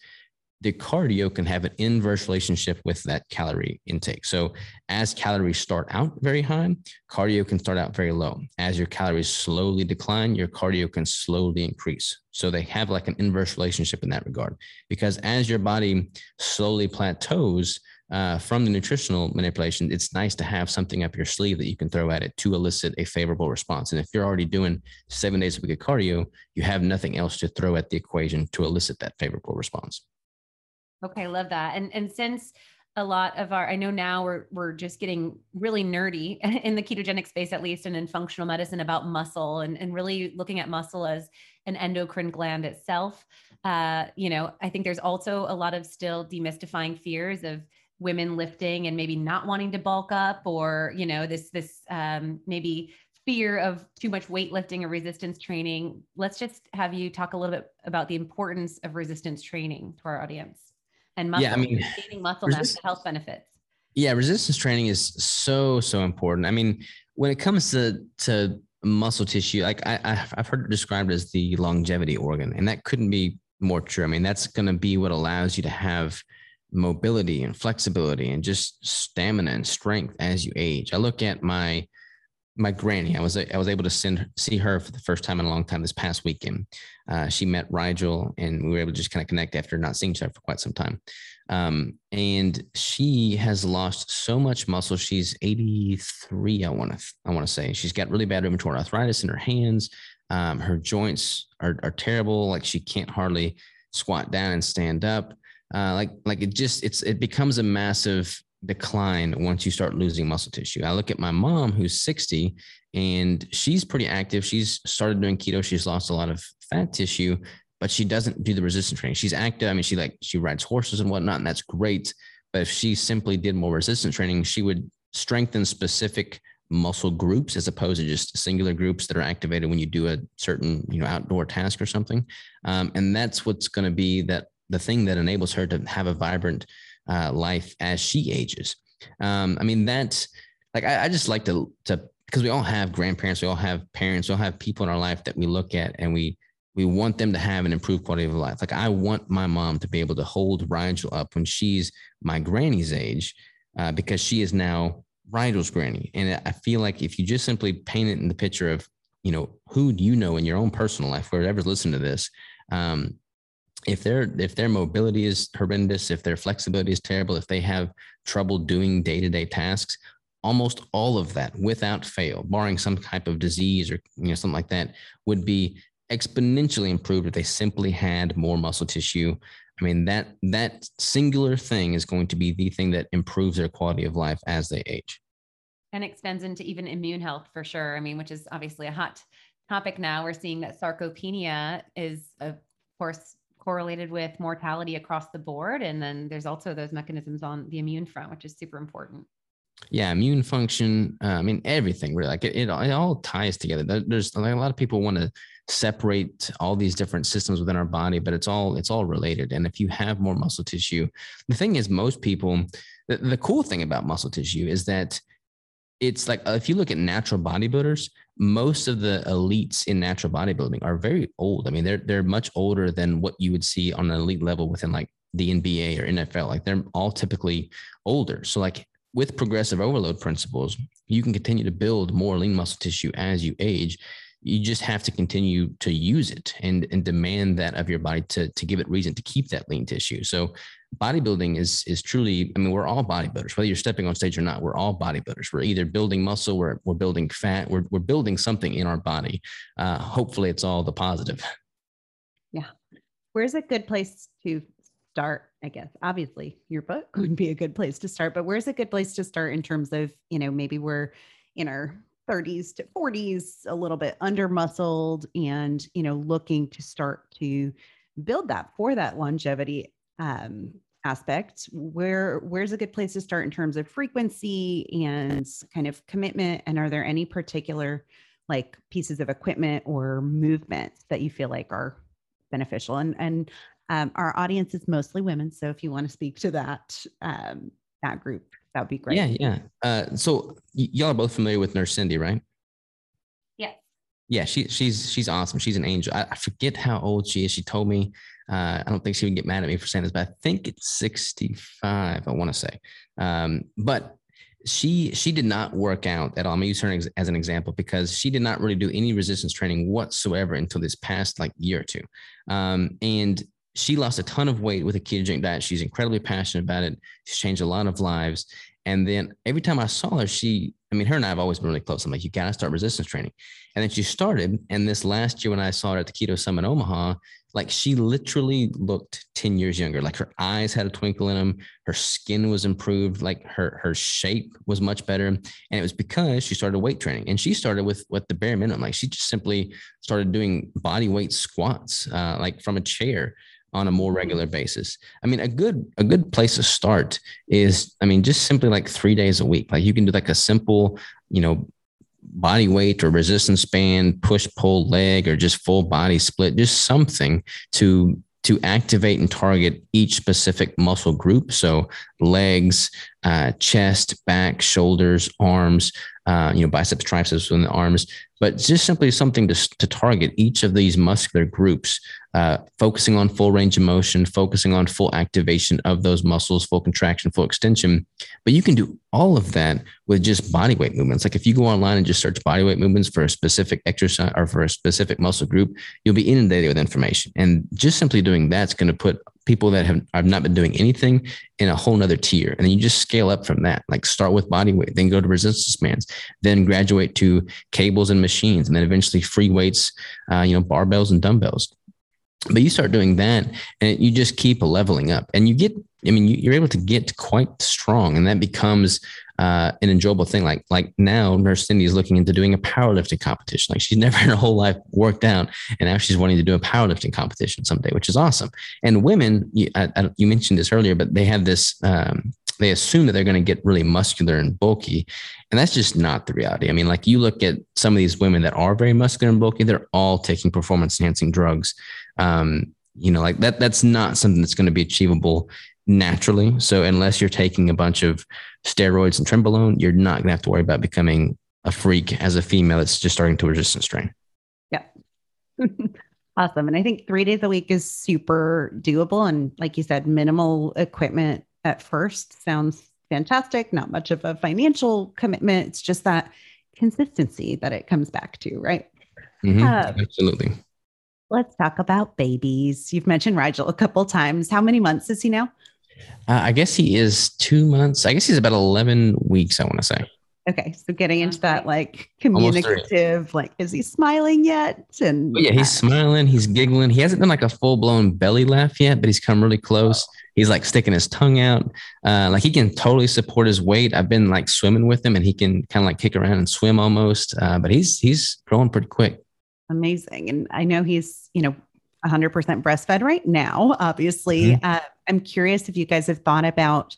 the cardio can have an inverse relationship with that calorie intake. So as calories start out very high, cardio can start out very low. As your calories slowly decline, your cardio can slowly increase. So they have like an inverse relationship in that regard. Because as your body slowly plateaus, uh, from the nutritional manipulation, it's nice to have something up your sleeve that you can throw at it to elicit a favorable response. And if you're already doing seven days a week of cardio, you have nothing else to throw at the equation to elicit that favorable response. Okay, love that. And and since a lot of our, I know now we're we're just getting really nerdy in the ketogenic space, at least, and in functional medicine about muscle and and really looking at muscle as an endocrine gland itself. Uh, you know, I think there's also a lot of still demystifying fears of women lifting and maybe not wanting to bulk up or you know this this um, maybe fear of too much weightlifting or resistance training let's just have you talk a little bit about the importance of resistance training to our audience and muscle, Yeah, I mean, gaining muscle mass, the health benefits. Yeah, resistance training is so so important. I mean, when it comes to to muscle tissue, like I I've heard it described as the longevity organ, and that couldn't be more true. I mean, that's going to be what allows you to have mobility and flexibility and just stamina and strength as you age. I look at my my granny. I was I was able to send see her for the first time in a long time this past weekend. Uh, she met Rigel, and we were able to just kind of connect after not seeing each other for quite some time. Um, and she has lost so much muscle. She's 83, I want to I want to say. She's got really bad rheumatoid arthritis in her hands. Um, her joints are, are terrible. Like she can't hardly squat down and stand up. Uh, like like it just it's it becomes a massive decline once you start losing muscle tissue. I look at my mom who's 60 and she's pretty active. She's started doing keto. She's lost a lot of fat tissue, but she doesn't do the resistance training. She's active. I mean, she like she rides horses and whatnot, and that's great. But if she simply did more resistance training, she would strengthen specific muscle groups as opposed to just singular groups that are activated when you do a certain you know outdoor task or something. Um, and that's what's going to be that the thing that enables her to have a vibrant uh, life as she ages. Um, I mean, that's like I, I just like to to because we all have grandparents, we all have parents, we all have people in our life that we look at and we we want them to have an improved quality of life. Like I want my mom to be able to hold Rigel up when she's my granny's age, uh, because she is now Rigel's granny. And I feel like if you just simply paint it in the picture of, you know, who do you know in your own personal life, whoever's listening to this, um, if their if their mobility is horrendous, if their flexibility is terrible, if they have trouble doing day to day tasks, almost all of that, without fail, barring some type of disease or you know something like that, would be exponentially improved if they simply had more muscle tissue. I mean that that singular thing is going to be the thing that improves their quality of life as they age. and extends into even immune health for sure. I mean, which is obviously a hot topic now. We're seeing that sarcopenia is, of course, correlated with mortality across the board. And then there's also those mechanisms on the immune front, which is super important. yeah immune function uh, i mean everything really like it, it, it all ties together there's like a lot of people want to separate all these different systems within our body but it's all it's all related and if you have more muscle tissue the thing is most people the, the cool thing about muscle tissue is that it's like uh, if you look at natural bodybuilders most of the elites in natural bodybuilding are very old i mean they're they're much older than what you would see on an elite level within like the nba or nfl like they're all typically older so like with progressive overload principles, you can continue to build more lean muscle tissue as you age. You just have to continue to use it and, and demand that of your body to, to give it reason to keep that lean tissue. So bodybuilding is is truly, I mean, we're all bodybuilders, whether you're stepping on stage or not, we're all bodybuilders. We're either building muscle, we're, we're building fat, we're, we're building something in our body. Uh, hopefully it's all the positive. Yeah. Where's a good place to start? I guess obviously your book would be a good place to start, but where's a good place to start in terms of, you know, maybe we're in our 30s to 40s, a little bit under muscled and, you know, looking to start to build that for that longevity um, aspect. Where where's a good place to start in terms of frequency and kind of commitment? And are there any particular like pieces of equipment or movements that you feel like are beneficial? And and um, our audience is mostly women, so if you want to speak to that um, that group, that would be great. Yeah, yeah. Uh, so y- y'all are both familiar with Nurse Cindy, right? Yeah. She she's she's awesome. She's an angel. I, I forget how old she is. She told me. Uh, I don't think she would get mad at me for saying this, but I think it's 65. I want to say. Um, but she she did not work out at all. I'm gonna use her as an example because she did not really do any resistance training whatsoever until this past like year or two. Um, and she lost a ton of weight with a ketogenic diet. She's incredibly passionate about it. She's changed a lot of lives. And then every time I saw her, she, I mean, her and I have always been really close. I'm like, you got to start resistance training. And then she started. And this last year, when I saw her at the Keto Summit Omaha, like she literally looked 10 years younger. Like her eyes had a twinkle in them. Her skin was improved. Like her, her shape was much better. And it was because she started weight training and she started with what the bare minimum. Like she just simply started doing body weight squats, uh, like from a chair on a more regular basis. I mean, a good a good place to start is, I mean, just simply like three days a week. Like you can do like a simple, you know, body weight or resistance band, push pull leg, or just full body split, just something to to activate and target each specific muscle group. So legs, uh, chest, back, shoulders, arms, uh, you know, biceps, triceps, and the arms, but just simply something to, to target each of these muscular groups, uh, focusing on full range of motion, focusing on full activation of those muscles, full contraction, full extension. But you can do all of that with just body weight movements. Like if you go online and just search body weight movements for a specific exercise or for a specific muscle group, you'll be inundated with information. And just simply doing that's going to put people that have, have not been doing anything in a whole nother tier. And then you just scale up from that, like start with body weight, then go to resistance bands, then graduate to cables and machines, and then eventually free weights, uh, you know, barbells and dumbbells. But you start doing that and you just keep leveling up and you get, I mean, you're able to get quite strong and that becomes uh, an enjoyable thing. Like like now, Nurse Cindy is looking into doing a powerlifting competition. Like she's never in her whole life worked out, and now she's wanting to do a powerlifting competition someday, which is awesome. And women, you, I, I, you mentioned this earlier, but they have this. Um, they assume that they're going to get really muscular and bulky, and that's just not the reality. I mean, like you look at some of these women that are very muscular and bulky, they're all taking performance enhancing drugs. Um, you know, like that. That's not something that's going to be achievable naturally. So unless you're taking a bunch of steroids and trenbolone, you're not going to have to worry about becoming a freak as a female that's just starting to resistance train. Yeah. awesome. And I think three days a week is super doable. And like you said, minimal equipment at first sounds fantastic. Not much of a financial commitment. It's just that consistency that it comes back to, right? Mm-hmm. Uh, Absolutely. Let's talk about babies. You've mentioned Rigel a couple times. How many months is he now? Uh, I guess he is two months. I guess he's about 11 weeks, I want to say. Okay. So getting into that like communicative, like, is he smiling yet? And yeah, he's smiling, he's giggling. He hasn't done like a full blown belly laugh yet, but he's come really close. He's like sticking his tongue out. Uh, like he can totally support his weight. I've been like swimming with him and he can kind of like kick around and swim almost. Uh, but he's he's growing pretty quick. Amazing. And I know he's, you know, 100% breastfed right now, obviously. Mm-hmm. Uh, I'm curious if you guys have thought about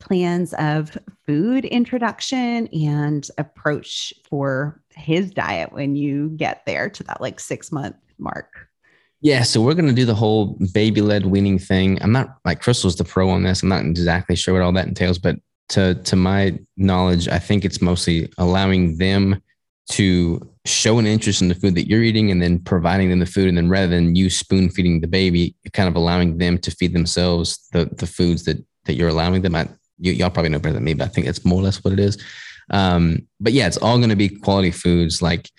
plans of food introduction and approach for his diet when you get there to that like six month mark. Yeah, so we're gonna do the whole baby led weaning thing. I'm not like Crystal's the pro on this. I'm not exactly sure what all that entails, but to to my knowledge, I think it's mostly allowing them to show an interest in the food that you're eating and then providing them the food. And then rather than you spoon feeding the baby kind of allowing them to feed themselves the the foods that that you're allowing them. I, you, y'all probably know better than me but i think it's more or less what it is. Um, but yeah it's all going to be quality foods. Like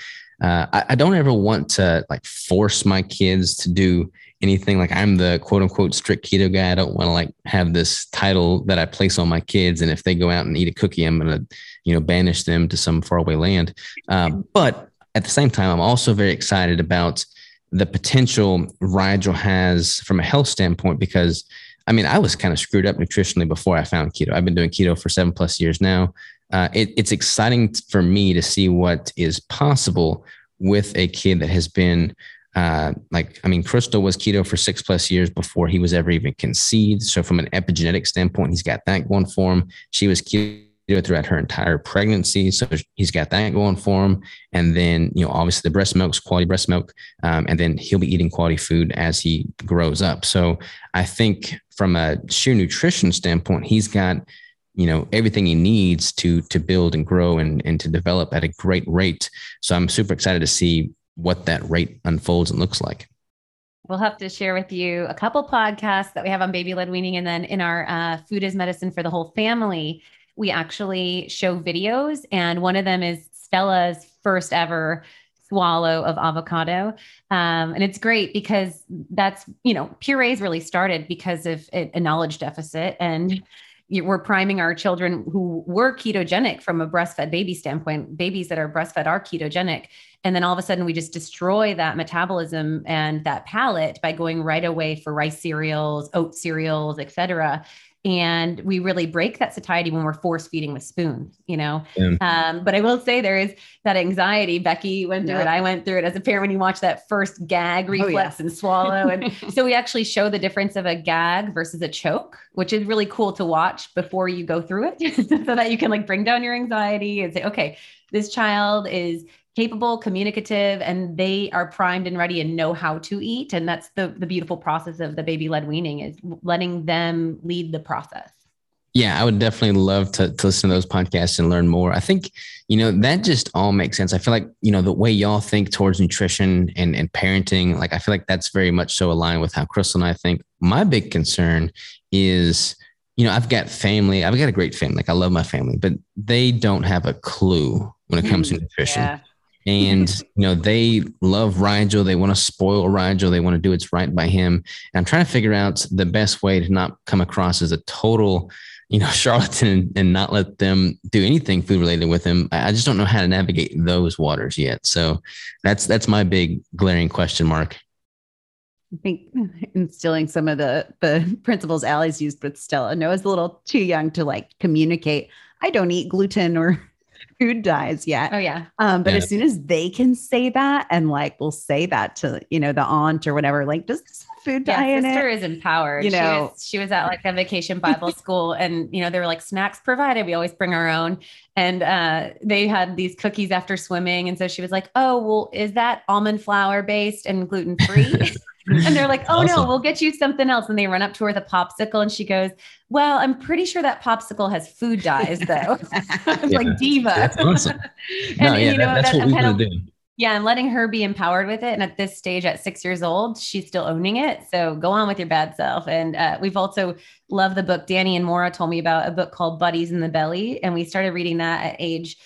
uh, I, I don't ever want to like force my kids to do anything like i'm the quote unquote strict keto guy i don't want to like have this title that i place on my kids and if they go out and eat a cookie i'm going to you know banish them to some faraway land um, but at the same time, I'm also very excited about the potential Rigel has from a health standpoint because I mean, I was kind of screwed up nutritionally before I found keto. I've been doing keto for seven plus years now. Uh, it, it's exciting for me to see what is possible with a kid that has been uh, like, I mean, Crystal was keto for six plus years before he was ever even conceived. So, from an epigenetic standpoint, he's got that going for him. She was keto throughout her entire pregnancy. So he's got that going for him. And then, you know, obviously the breast milk's quality breast milk. Um, and then he'll be eating quality food as he grows up. So I think from a sheer nutrition standpoint, he's got, you know, everything he needs to to build and grow and, and to develop at a great rate. So I'm super excited to see what that rate unfolds and looks like. We'll have to share with you a couple podcasts that we have on baby led weaning and then in our uh, food is medicine for the whole family we actually show videos, and one of them is Stella's first ever swallow of avocado. Um, and it's great because that's, you know, purees really started because of a knowledge deficit. And we're priming our children who were ketogenic from a breastfed baby standpoint. Babies that are breastfed are ketogenic. And then all of a sudden, we just destroy that metabolism and that palate by going right away for rice cereals, oat cereals, et cetera and we really break that satiety when we're force feeding with spoons you know yeah. um, but i will say there is that anxiety becky went through yep. it i went through it as a parent when you watch that first gag reflex oh, yeah. and swallow and so we actually show the difference of a gag versus a choke which is really cool to watch before you go through it so that you can like bring down your anxiety and say okay this child is capable, communicative, and they are primed and ready and know how to eat. And that's the the beautiful process of the baby led weaning is letting them lead the process. Yeah, I would definitely love to, to listen to those podcasts and learn more. I think, you know, that just all makes sense. I feel like, you know, the way y'all think towards nutrition and, and parenting, like I feel like that's very much so aligned with how Crystal and I think. My big concern is, you know, I've got family, I've got a great family. Like I love my family, but they don't have a clue when it comes to mm, nutrition. Yeah. And you know, they love Rigel. They want to spoil Rigel. They want to do what's right by him. And I'm trying to figure out the best way to not come across as a total you know, charlatan and not let them do anything food related with him. I just don't know how to navigate those waters yet. So that's that's my big glaring question mark. I think instilling some of the the principles Ali's used with Stella. Noah's a little too young to like communicate. I don't eat gluten or food dyes yet. Oh yeah. Um, but Yeah. as soon as they can say that and like we'll say that to you know the aunt or whatever, like does this have food dye Yeah, in sister it? is empowered. You she know- was, she was at like a vacation Bible school, and you know they were like snacks provided. We always bring our own, and uh, they had these cookies after swimming, and so she was like, "Oh, well, is that almond flour based and gluten free?" and they're like, "Oh no, we'll get you something else." And they run up to her with a popsicle, and she goes, "Well, I'm pretty sure that popsicle has food dyes, though." I was Yeah. like diva. That's awesome. and No, yeah, you know that- that's that what kind want of do. yeah, and letting her be empowered with it. And at this stage, at six years old, she's still owning it. So go on with your bad self. And uh, we've also loved the book. Danny and Maura told me about a book called Buddies in the Belly, and we started reading that at age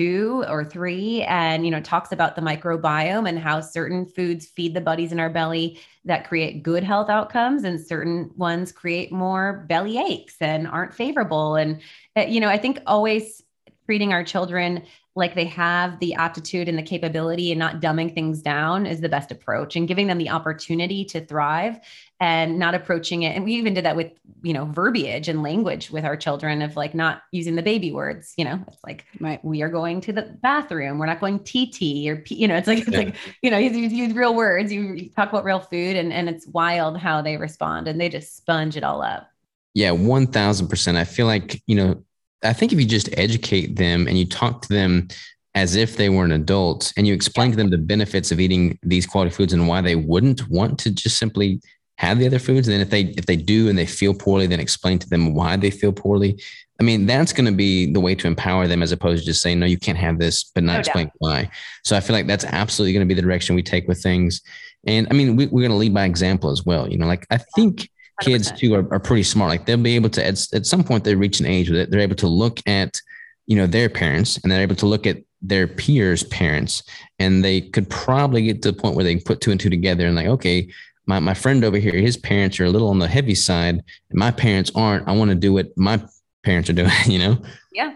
two or three and you know talks about the microbiome and how certain foods feed the buddies in our belly that create good health outcomes and certain ones create more belly aches and aren't favorable. And uh, you know i think always treating our children like they have the aptitude and the capability and not dumbing things down is the best approach and giving them the opportunity to thrive and not approaching it and we even did that with you know verbiage and language with our children of like not using the baby words you know it's like Right. we are going to the bathroom we're not going tt or P, you know it's like it's Yeah. like you know you use, use real words you, you talk about real food and and it's wild how they respond and they just sponge it all up Yeah, 1000%. I feel like, you know, I think if you just educate them and you talk to them as if they were an adult and you explain to them the benefits of eating these quality foods and why they wouldn't want to just simply have the other foods and then if they if they do and they feel poorly then explain to them why they feel poorly. I mean that's going to be the way to empower them as opposed to just saying no you can't have this but not No explain why. So i feel like that's absolutely going to be the direction we take with things. And i mean we, we're going to lead by example as well you know like i think kids 100%. too are, are pretty smart. Like they'll be able to at, at some point they reach an age where they're able to look at, you know, their parents and they're able to look at their peers' parents, and they could probably get to the point where they can put two and two together and like, okay, my, my friend over here, his parents are a little on the heavy side, and my parents aren't. I want to do what my parents are doing, you know? yeah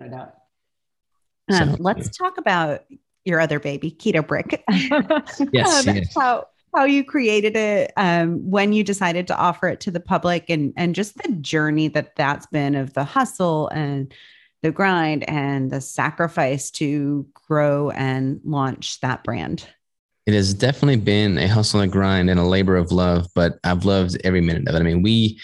no doubt Um, So, let's talk about your other baby, Keto Brick. Yes, Um, yes. How how you created it, um, when you decided to offer it to the public, and and just the journey that that's been of the hustle and the grind and the sacrifice to grow and launch that brand. It has definitely been a hustle and grind and a labor of love, but I've loved every minute of it. I mean, we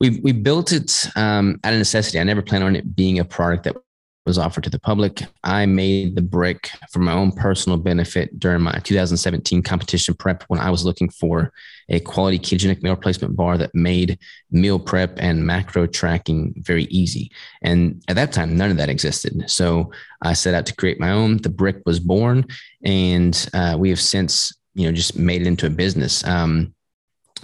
we we built it um, out of necessity. I never planned on it being a product that was offered to the public. I made the brick for my own personal benefit during my 2017 competition prep when I was looking for a quality ketogenic meal replacement bar that made meal prep and macro tracking very easy. And at that time, none of that existed. So I set out to create my own. The brick was born, and uh, we have since, you know, just made it into a business. Um,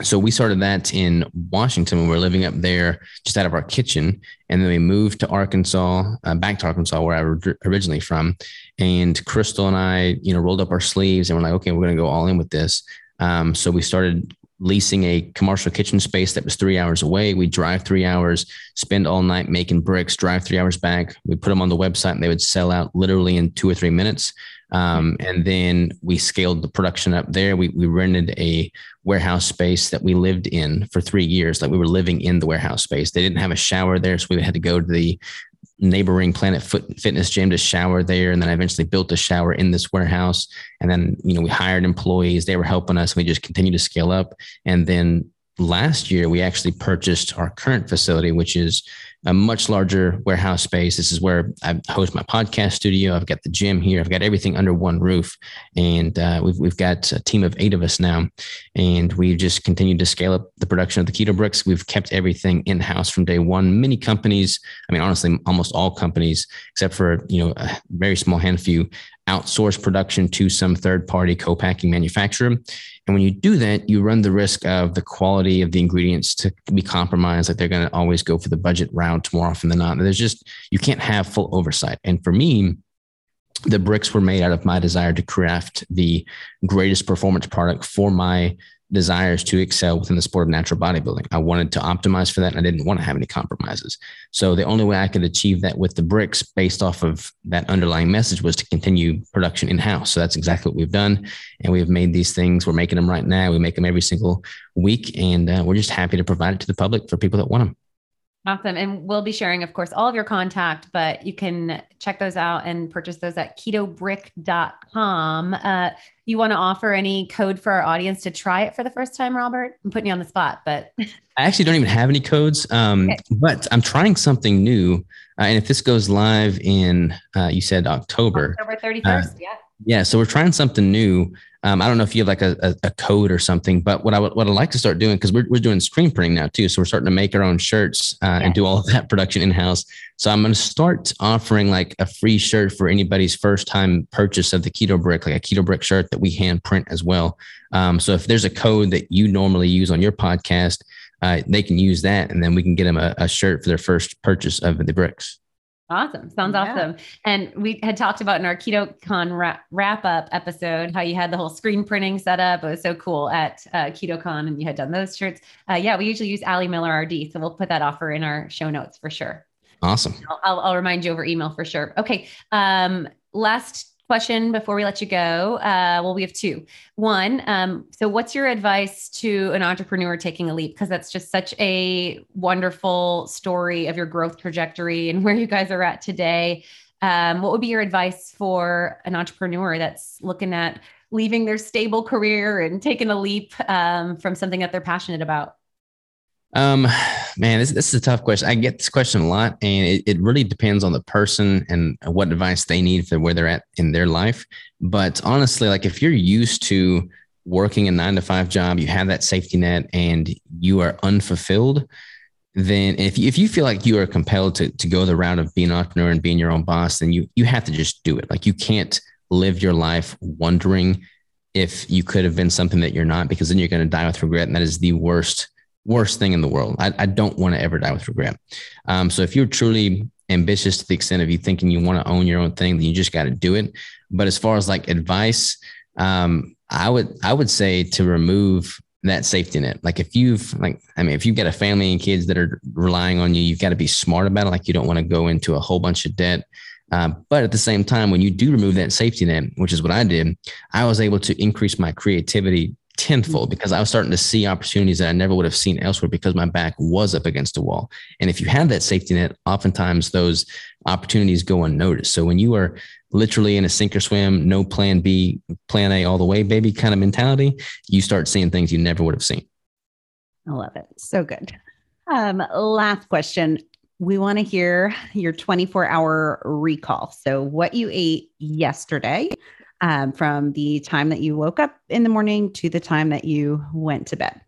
so we started that in Washington when we were living up there, just out of our kitchen, and then we moved to Arkansas, uh, back to Arkansas, where I was originally from. And Crystal and I, you know, rolled up our sleeves and we're like, okay, we're going to go all in with this. Um, so we started leasing a commercial kitchen space that was three hours away. We drive three hours, spend all night making bricks, drive three hours back. We put them on the website and they would sell out literally in two or three minutes. Um, and then we scaled the production up there. We, we rented a warehouse space that we lived in for three years. Like we were living in the warehouse space. They didn't have a shower there. So we had to go to the neighboring Planet Foot Fitness gym to shower there. And then I eventually built a shower in this warehouse. And then, you know, we hired employees. They were helping us. We just continued to scale up. And then last year, we actually purchased our current facility, which is a much larger warehouse space. This is where I host my podcast studio. I've got the gym here. I've got everything under one roof, and uh, we've we've got a team of eight of us now, and we've just continued to scale up the production of the keto bricks. We've kept everything in house from day one. Many companies, I mean, honestly, almost all companies, except for you know a very small handful, outsource production to some third party co-packing manufacturer and when you do that, you run the risk of the quality of the ingredients to be compromised. Like they're going to always go for the budget route more often than not. And there's just, you can't have full oversight. And for me, the bricks were made out of my desire to craft the greatest performance product for my desires to excel within the sport of natural bodybuilding. I wanted to optimize for that and I didn't want to have any compromises. So the only way I could achieve that with the bricks based off of that underlying message was to continue production in-house. So that's exactly what we've done. And we've made these things. We're making them right now. We make them every single week. And uh, we're just happy to provide it to the public for people that want them. Awesome. And we'll be sharing, of course, all of your contact, but you can check those out and purchase those at ketobrick.com. Uh, you want to offer any code for our audience to try it for the first time, Robert? I'm putting you on the spot, but I actually don't even have any codes, um, okay. but I'm trying something new. Uh, and if this goes live in, uh, you said October, October 31st, uh, yeah. Yeah. So we're trying something new. Um, I don't know if you have like a, a, a, code or something, but what I would, what I'd like to start doing, because we're, we're doing screen printing now too. So we're starting to make our own shirts uh, yeah. and do all of that production in house. So I'm going to start offering like a free shirt for anybody's first time purchase of the keto brick, like a keto brick shirt that we hand print as well. Um, so if there's a code that you normally use on your podcast, uh, they can use that and then we can get them a, a shirt for their first purchase of the bricks. Awesome. Sounds yeah. awesome. And we had talked about in our KetoCon wrap, wrap up episode how you had the whole screen printing set up. It was so cool at uh, KetoCon and you had done those shirts. Uh, yeah, we usually use Ali Miller RD. So we'll put that offer in our show notes for sure. Awesome. I'll, I'll, I'll remind you over email for sure. Okay. Um, last question before we let you go. Uh, well, we have two. One, um, so what's your advice to an entrepreneur taking a leap? Because that's just such a wonderful story of your growth trajectory and where you guys are at today. Um, what would be your advice for an entrepreneur that's looking at leaving their stable career and taking a leap um, from something that they're passionate about? Um, man, this, this is a tough question. I get this question a lot, and it, it really depends on the person and what advice they need for where they're at in their life. But honestly, like if you're used to working a nine to five job, you have that safety net, and you are unfulfilled, then if you, if you feel like you are compelled to to go the route of being an entrepreneur and being your own boss, then you you have to just do it. Like you can't live your life wondering if you could have been something that you're not, because then you're going to die with regret, and that is the worst worst thing in the world. I, I don't want to ever die with regret. Um, so if you're truly ambitious to the extent of you thinking you want to own your own thing, then you just got to do it. But as far as like advice, um, I would I would say to remove that safety net. Like if you've like, I mean, if you've got a family and kids that are relying on you, you've got to be smart about it. Like you don't want to go into a whole bunch of debt. Uh, but at the same time, when you do remove that safety net, which is what I did, I was able to increase my creativity tenfold mm-hmm. because I was starting to see opportunities that I never would have seen elsewhere because my back was up against a wall. And if you have that safety net, oftentimes those opportunities go unnoticed. So when you are literally in a sink or swim, no plan B, plan A all the way, baby kind of mentality, you start seeing things you never would have seen. I love it. So good. Um, last question. We want to hear your 24 hour recall. So, what you ate yesterday, um, from the time that you woke up in the morning to the time that you went to bed?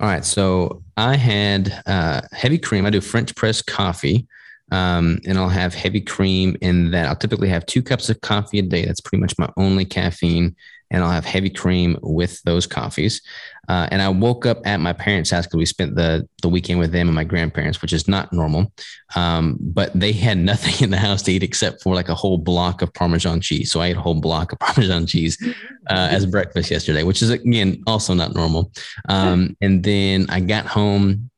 All right. So I had uh, heavy cream. I do French press coffee. Um, and I'll have heavy cream in that. I'll typically have two cups of coffee a day. That's pretty much my only caffeine and I'll have heavy cream with those coffees. Uh, and I woke up at my parents' house because we spent the the weekend with them and my grandparents, which is not normal. Um, but they had nothing in the house to eat except for like a whole block of Parmesan cheese. So I ate a whole block of Parmesan cheese uh, as breakfast yesterday, which is again also not normal. Um, and then I got home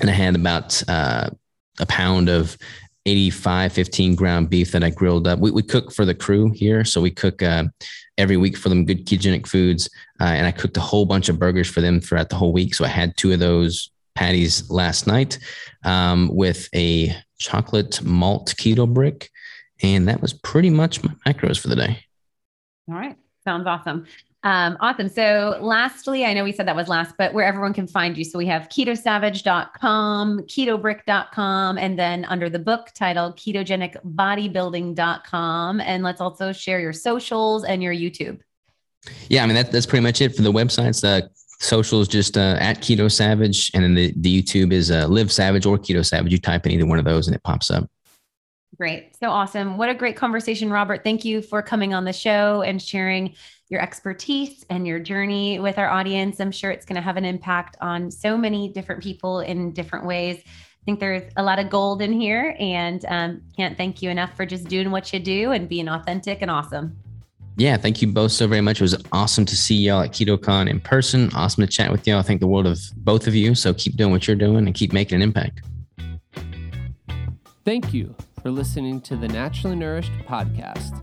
and I had about uh, a pound of 85, 15 ground beef that I grilled up. We, we cook for the crew here. So we cook uh, every week for them good ketogenic foods. Uh, and I cooked a whole bunch of burgers for them throughout the whole week. So I had two of those patties last night um, with a chocolate malt keto brick. And that was pretty much my macros for the day. All right. Sounds awesome. Um, awesome. So, lastly, I know we said that was last, but where everyone can find you. So, we have ketosavage.com, ketobrick.com, and then under the book title, ketogenicbodybuilding.com. And let's also share your socials and your YouTube. Yeah, I mean, that, that's pretty much it for the websites. The socials just uh, at Keto Savage, and then the, the YouTube is uh, Live Savage or Keto Savage. You type in either one of those and it pops up. Great. So awesome. What a great conversation, Robert. Thank you for coming on the show and sharing your expertise and your journey with our audience. I'm sure it's going to have an impact on so many different people in different ways. I think there's a lot of gold in here and um, can't thank you enough for just doing what you do and being authentic and awesome. Yeah, thank you both so very much. It was awesome to see y'all at KetoCon in person. Awesome to chat with y'all. I think the world of both of you. So keep doing what you're doing and keep making an impact. Thank you for listening to the Naturally Nourished podcast.